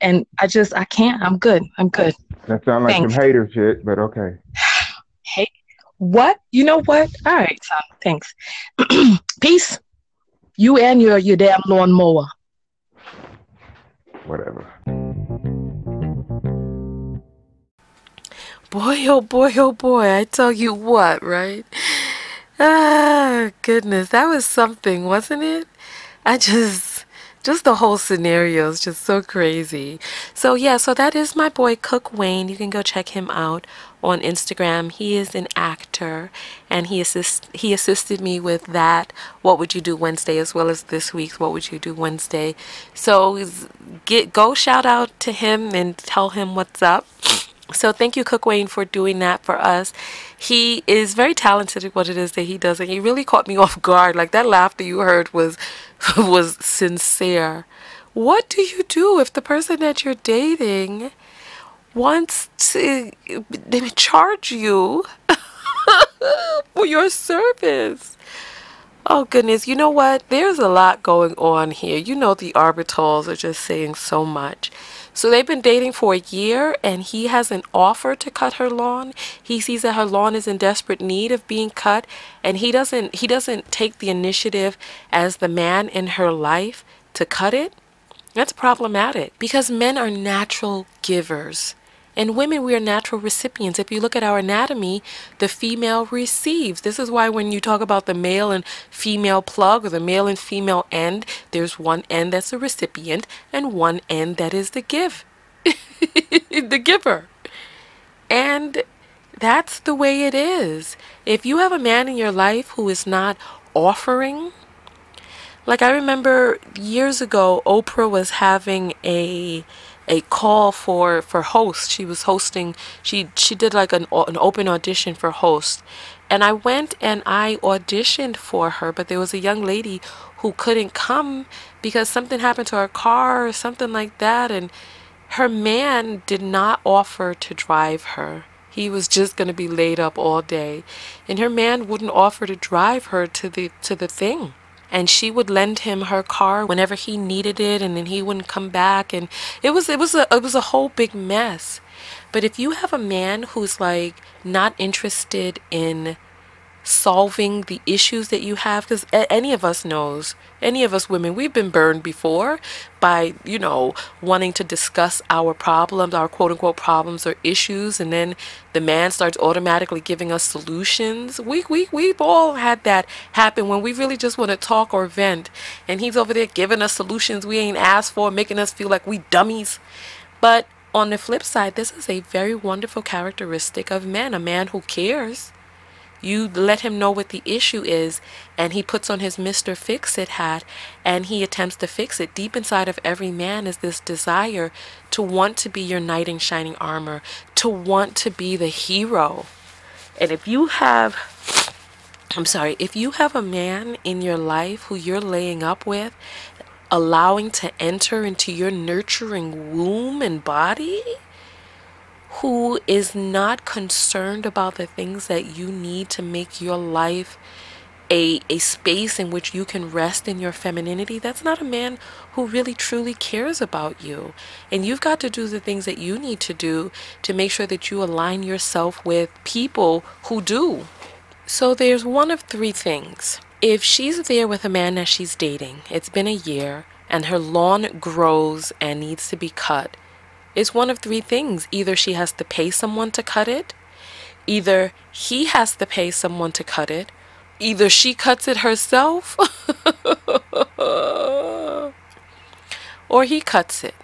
Speaker 2: and I just I can't. I'm good. I'm good.
Speaker 3: That sounds like Thanks. some hater shit, but okay.
Speaker 2: Hey, what? You know what? All right, son. Thanks. Peace. You and your your damn lawnmower.
Speaker 3: Whatever.
Speaker 1: Boy, oh boy, oh boy, I tell you what, right? Ah, goodness, that was something, wasn't it? I just, just the whole scenario is just so crazy. So, yeah, so that is my boy Cook Wayne. You can go check him out on Instagram. He is an actor and he assist he assisted me with that what would you do Wednesday as well as this week's what would you do Wednesday. So get go shout out to him and tell him what's up. So thank you, Cook Wayne, for doing that for us. He is very talented at what it is that he does, and he really caught me off guard. Like that laughter you heard was was sincere. What do you do if the person that you're dating wants to charge you for your service. Oh goodness, you know what? There's a lot going on here. You know the Arbitals are just saying so much. So they've been dating for a year and he has an offer to cut her lawn. He sees that her lawn is in desperate need of being cut and he doesn't he doesn't take the initiative as the man in her life to cut it. That's problematic because men are natural givers. And women, we are natural recipients. If you look at our anatomy, the female receives. This is why when you talk about the male and female plug or the male and female end, there's one end that's a recipient and one end that is the give, the giver. And that's the way it is. If you have a man in your life who is not offering, like I remember years ago, Oprah was having a a call for for host. She was hosting. She she did like an an open audition for host, and I went and I auditioned for her. But there was a young lady who couldn't come because something happened to her car or something like that, and her man did not offer to drive her. He was just going to be laid up all day, and her man wouldn't offer to drive her to the to the thing and she would lend him her car whenever he needed it and then he wouldn't come back and it was it was a it was a whole big mess. But if you have a man who's like not interested in solving the issues that you have because any of us knows any of us women we've been burned before by you know wanting to discuss our problems our quote unquote problems or issues and then the man starts automatically giving us solutions. We, we we've all had that happen when we really just want to talk or vent and he's over there giving us solutions we ain't asked for making us feel like we dummies. But on the flip side this is a very wonderful characteristic of men a man who cares you let him know what the issue is, and he puts on his Mr. Fix It hat and he attempts to fix it. Deep inside of every man is this desire to want to be your knight in shining armor, to want to be the hero. And if you have I'm sorry, if you have a man in your life who you're laying up with, allowing to enter into your nurturing womb and body, who is not concerned about the things that you need to make your life a, a space in which you can rest in your femininity, that's not a man who really truly cares about you. And you've got to do the things that you need to do to make sure that you align yourself with people who do. So there's one of three things. If she's there with a man that she's dating, it's been a year, and her lawn grows and needs to be cut, is one of three things. Either she has to pay someone to cut it, either he has to pay someone to cut it, either she cuts it herself, or he cuts it.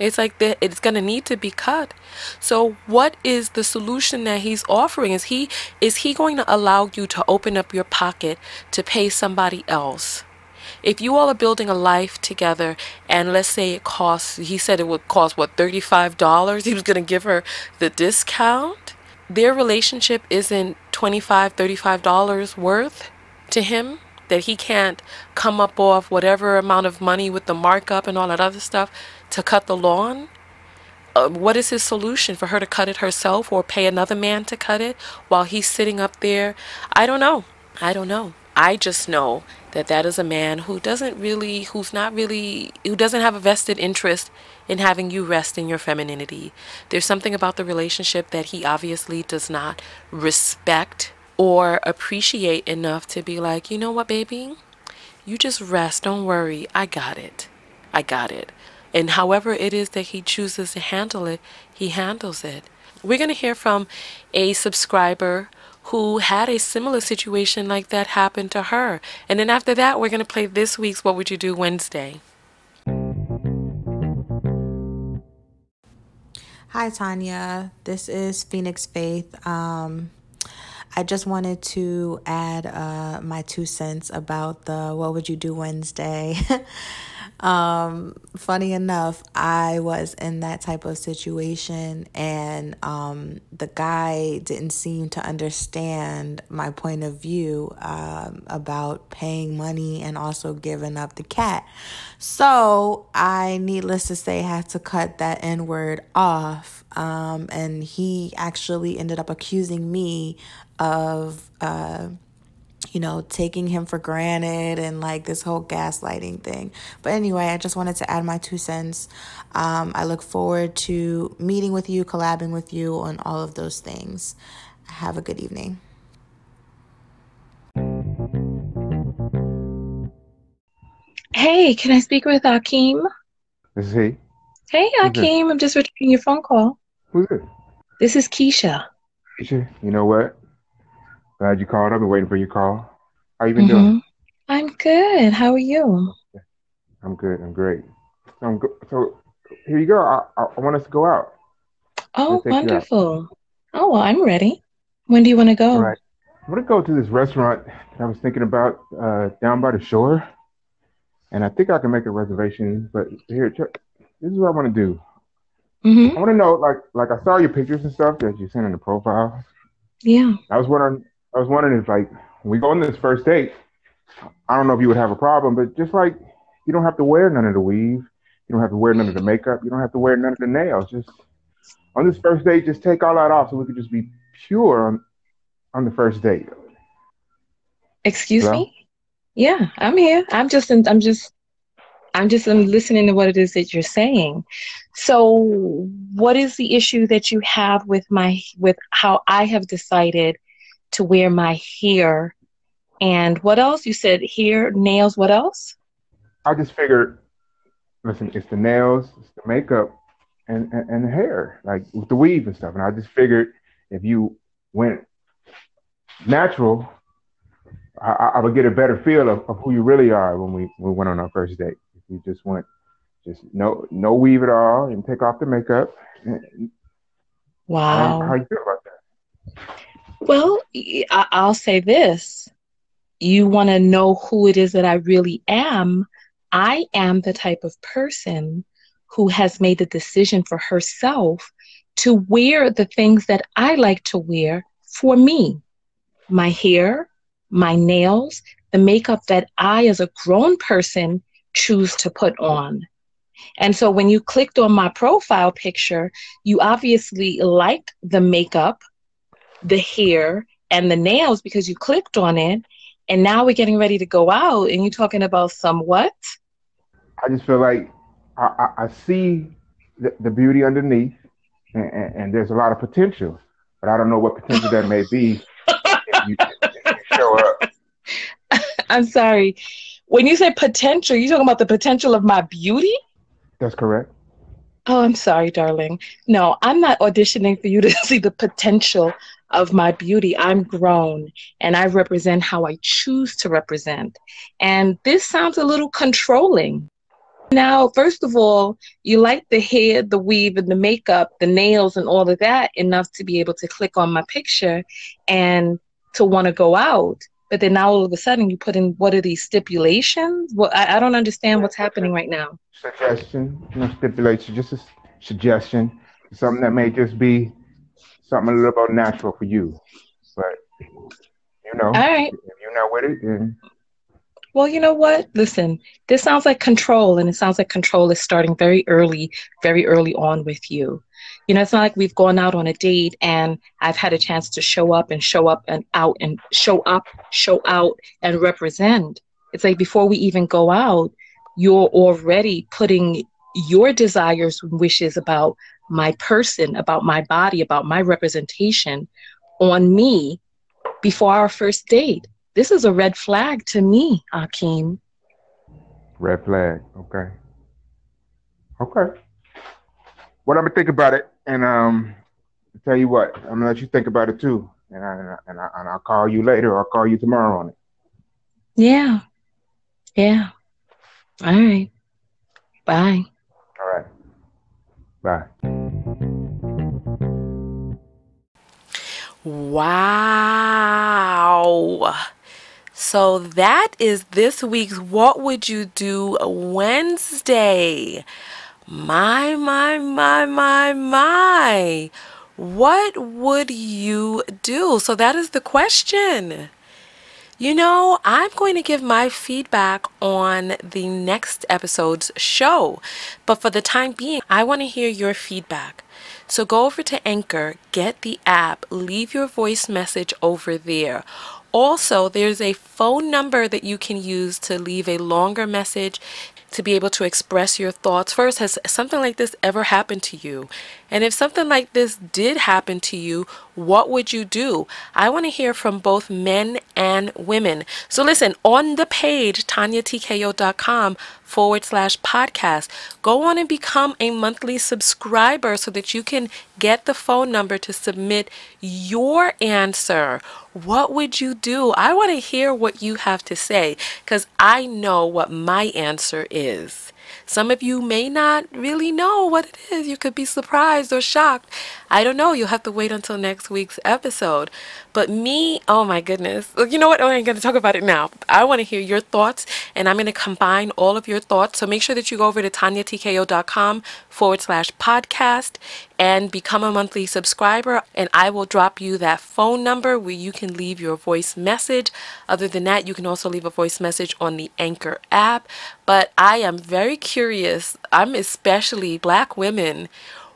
Speaker 1: It's like the, it's going to need to be cut. So what is the solution that he's offering? Is he is he going to allow you to open up your pocket to pay somebody else? If you all are building a life together and let's say it costs he said it would cost what $35 he was going to give her the discount? Their relationship isn't $25 $35 worth to him? That he can't come up off whatever amount of money with the markup and all that other stuff to cut the lawn? Uh, what is his solution for her to cut it herself or pay another man to cut it while he's sitting up there? I don't know. I don't know. I just know that that is a man who doesn't really, who's not really, who doesn't have a vested interest in having you rest in your femininity. There's something about the relationship that he obviously does not respect or appreciate enough to be like, you know what, baby? You just rest. Don't worry. I got it. I got it. And however it is that he chooses to handle it, he handles it. We're going to hear from a subscriber who had a similar situation like that happen to her. And then after that, we're going to play this week's What Would You Do Wednesday.
Speaker 4: Hi, Tonya. This is Phoenix Faith. Um, I just wanted to add uh, my two cents about the What Would You Do Wednesday. Um, funny enough, I was in that type of situation, and um, the guy didn't seem to understand my point of view um, about paying money and also giving up the cat. So I, needless to say, had to cut that N word off. Um, and he actually ended up accusing me of. Uh, you know, taking him for granted and like this whole gaslighting thing. But anyway, I just wanted to add my two cents. Um, I look forward to meeting with you, collabing with you on all of those things. Have a good evening.
Speaker 2: Hey, can I speak with Akeem?
Speaker 3: This is he.
Speaker 2: Hey, Akeem, I'm just returning your phone call.
Speaker 3: Who's this?
Speaker 2: This is Keisha.
Speaker 3: Keisha, you know what? Glad you called. I've been waiting for your call. How you been mm-hmm. doing?
Speaker 2: I'm good. How are you?
Speaker 3: I'm good. I'm great. So, I'm go- so here you go. I, I, I, want us to go out.
Speaker 2: Oh, wonderful. Oh, well, I'm ready. When do you want to go?
Speaker 3: All right. I want to go to this restaurant that I was thinking about uh, down by the shore. And I think I can make a reservation. But here, check. this is what I want to do. Mm-hmm. I want to know, like, like I saw your pictures and stuff that you sent in the profile.
Speaker 2: Yeah.
Speaker 3: I was wondering, I was wondering if like when we go on this first date, I don't know if you would have a problem, but just like you don't have to wear none of the weave, you don't have to wear none of the makeup, you don't have to wear none of the nails. Just on this first date, just take all that off so we could just be pure on on the first date.
Speaker 2: Excuse Hello? me? Yeah, I'm here. I'm just in, I'm just I'm just I'm listening to what it is that you're saying. So, what is the issue that you have with my with how I have decided to wear my hair. And what else? You said hair, nails, what else?
Speaker 3: I just figured, listen, it's the nails, it's the makeup, and, and, and the hair, like with the weave and stuff. And I just figured if you went natural, I, I would get a better feel of, of who you really are when we, we went on our first date. If you just went, just no no weave at all and take off the makeup.
Speaker 2: Wow.
Speaker 3: how you feel about?
Speaker 2: Well, I'll say this. You want to know who it is that I really am. I am the type of person who has made the decision for herself to wear the things that I like to wear for me my hair, my nails, the makeup that I, as a grown person, choose to put on. And so when you clicked on my profile picture, you obviously liked the makeup the hair and the nails because you clicked on it and now we're getting ready to go out and you're talking about some what?
Speaker 3: I just feel like i, I, I see the, the, beauty underneath and, and, and, there's a lot of potential but i don't know what potential that may be. If you, if you show up
Speaker 2: i'm sorry. When you say potential you're talking about the potential of my beauty?
Speaker 3: That's correct.
Speaker 2: Oh, I'm sorry, darling. No, I'm not auditioning for you to see the potential of my beauty. I'm grown and I represent how I choose to represent. And this sounds a little controlling. Now, first of all, you like the hair, the weave, and the makeup, the nails, and all of that enough to be able to click on my picture and to want to go out. But then now all of a sudden you put in what are these stipulations? Well, I, I don't understand what's happening right now.
Speaker 3: Suggestion, no stipulation, just a suggestion, something that may just be something a little bit natural for you. But you know, all
Speaker 2: right.
Speaker 3: if you're not with it, then
Speaker 2: well, you know what? Listen, this sounds like control, and it sounds like control is starting very early, very early on with you. You know, it's not like we've gone out on a date and I've had a chance to show up and show up and out and show up, show out and represent. It's like before we even go out, you're already putting your desires and wishes about my person, about my body, about my representation on me before our first date. This is a red flag to me, Akeem.
Speaker 3: Red flag. Okay. Okay. What I'm gonna think about it, and um, tell you what, I'm gonna let you think about it too, and I and I and I'll call you later. I'll call you tomorrow on it.
Speaker 2: Yeah. Yeah. All right. Bye.
Speaker 3: All right. Bye.
Speaker 1: Wow. So that is this week's What Would You Do Wednesday. My, my, my, my, my. What would you do? So that is the question. You know, I'm going to give my feedback on the next episode's show, but for the time being, I want to hear your feedback. So go over to Anchor, get the app, leave your voice message over there. Also, there's a phone number that you can use to leave a longer message to be able to express your thoughts. First, has something like this ever happened to you? And if something like this did happen to you, what would you do? I want to hear from both men and women. So listen, on the page, tonyatko.com forward slash podcast, go on and become a monthly subscriber so that you can get the phone number to submit your answer. What would you do? I want to hear what you have to say because I know what my answer is. Some of you may not really know what it is. You could be surprised or shocked. I don't know. You'll have to wait until next week's episode. But me, oh my goodness. You know what? Oh, I ain't going to talk about it now. I want to hear your thoughts and I'm going to combine all of your thoughts. So make sure that you go over to tonyatko.com forward slash podcast and become a monthly subscriber. And I will drop you that phone number where you can leave your voice message. Other than that, you can also leave a voice message on the Anchor app. But I am very curious. I'm especially black women.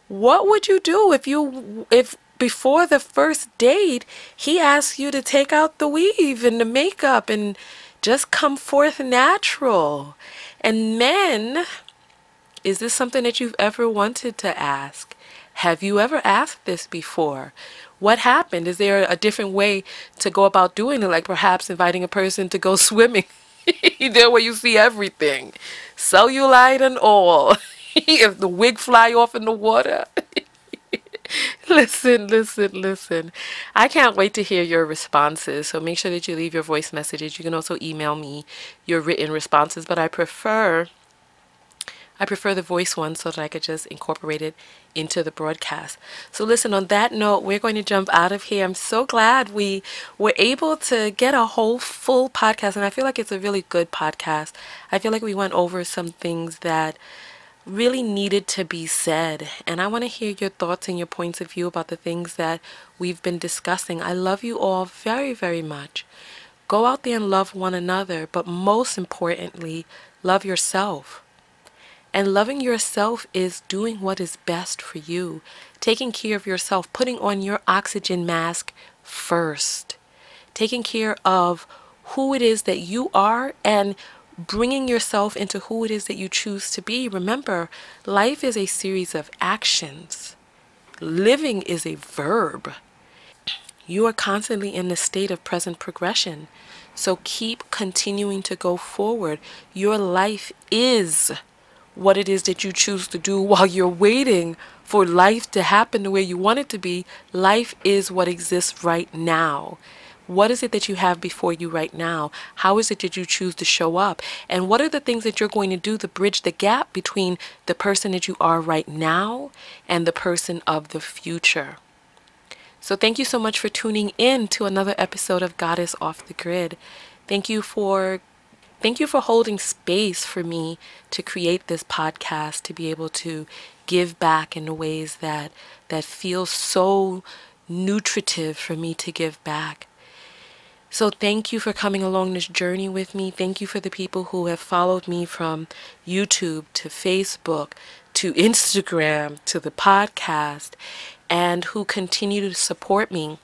Speaker 1: What would you do if you if before the first date, he asks you to take out the weave and the makeup and just come forth natural. And men, is this something that you've ever wanted to ask? Have you ever asked this before? What happened? Is there a different way to go about doing it? Like perhaps inviting a person to go swimming. there where you see everything. Cellulite and all. if the wig fly off in the water. listen, listen, listen. I can't wait to hear your responses. So make sure that you leave your voice messages. You can also email me your written responses, but I prefer I prefer the voice one so that I could just incorporate it into the broadcast. So listen, on that note, we're going to jump out of here. I'm so glad we were able to get a whole full podcast and I feel like it's a really good podcast. I feel like we went over some things that really needed to be said. And I want to hear your thoughts and your points of view about the things that we've been discussing. I love you all very, very much. Go out there and love one another, but most importantly, love yourself. And loving yourself is doing what is best for you, taking care of yourself, putting on your oxygen mask first, taking care of who it is that you are and bringing yourself into who it is that you choose to be. Remember, life is a series of actions, living is a verb. You are constantly in the state of present progression. So keep continuing to go forward. Your life is what it is that you choose to do while you're waiting for life to happen the way you want it to be. Life is what exists right now. What is it that you have before you right now? How is it that you choose to show up? And what are the things that you're going to do to bridge the gap between the person that you are right now and the person of the future? So, thank you so much for tuning in to another episode of Goddess Off the Grid. Thank you for thank you for holding space for me to create this podcast to be able to give back in ways that that feel so nutritive for me to give back. So thank you for coming along this journey with me. Thank you for the people who have followed me from YouTube to Facebook to Instagram to the podcast and who continue to support me.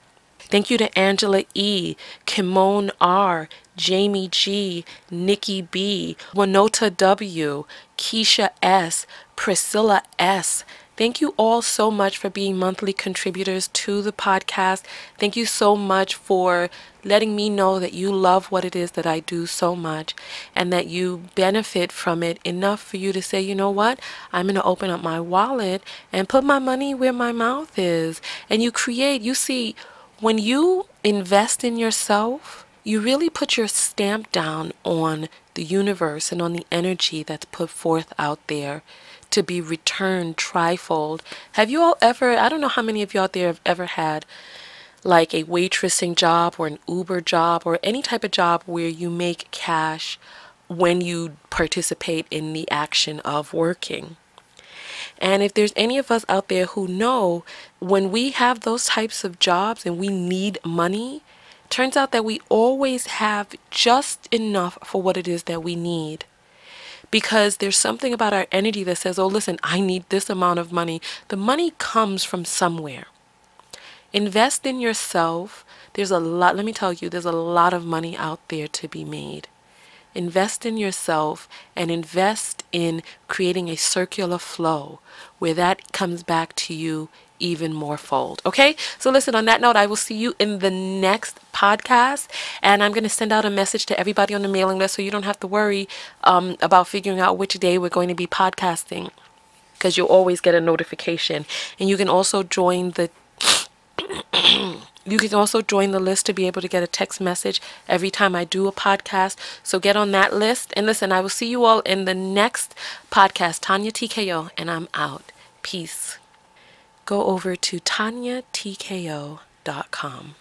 Speaker 1: Thank you to Angela E., Kimone R., Jamie G., Nikki B., Winota W., Keisha S., Priscilla S., Thank you all so much for being monthly contributors to the podcast. Thank you so much for letting me know that you love what it is that I do so much and that you benefit from it enough for you to say, you know what, I'm going to open up my wallet and put my money where my mouth is. And you create, you see, when you invest in yourself, you really put your stamp down on the universe and on the energy that's put forth out there to be returned trifold. Have you all ever, I don't know how many of you out there have ever had like a waitressing job or an Uber job or any type of job where you make cash when you participate in the action of working. And if there's any of us out there who know when we have those types of jobs and we need money, turns out that we always have just enough for what it is that we need. Because there's something about our energy that says, oh, listen, I need this amount of money. The money comes from somewhere. Invest in yourself. There's a lot, let me tell you, there's a lot of money out there to be made. Invest in yourself and invest in creating a circular flow where that comes back to you even more fold. Okay? So listen, on that note, I will see you in the next podcast. And I'm going to send out a message to everybody on the mailing list so you don't have to worry um, about figuring out which day we're going to be podcasting because you'll always get a notification. And you can also join the you can also join the list to be able to get a text message every time I do a podcast. So get on that list. And listen, I will see you all in the next podcast. Tonya TKO, and I'm out. Peace. Go over to tonyatko.com.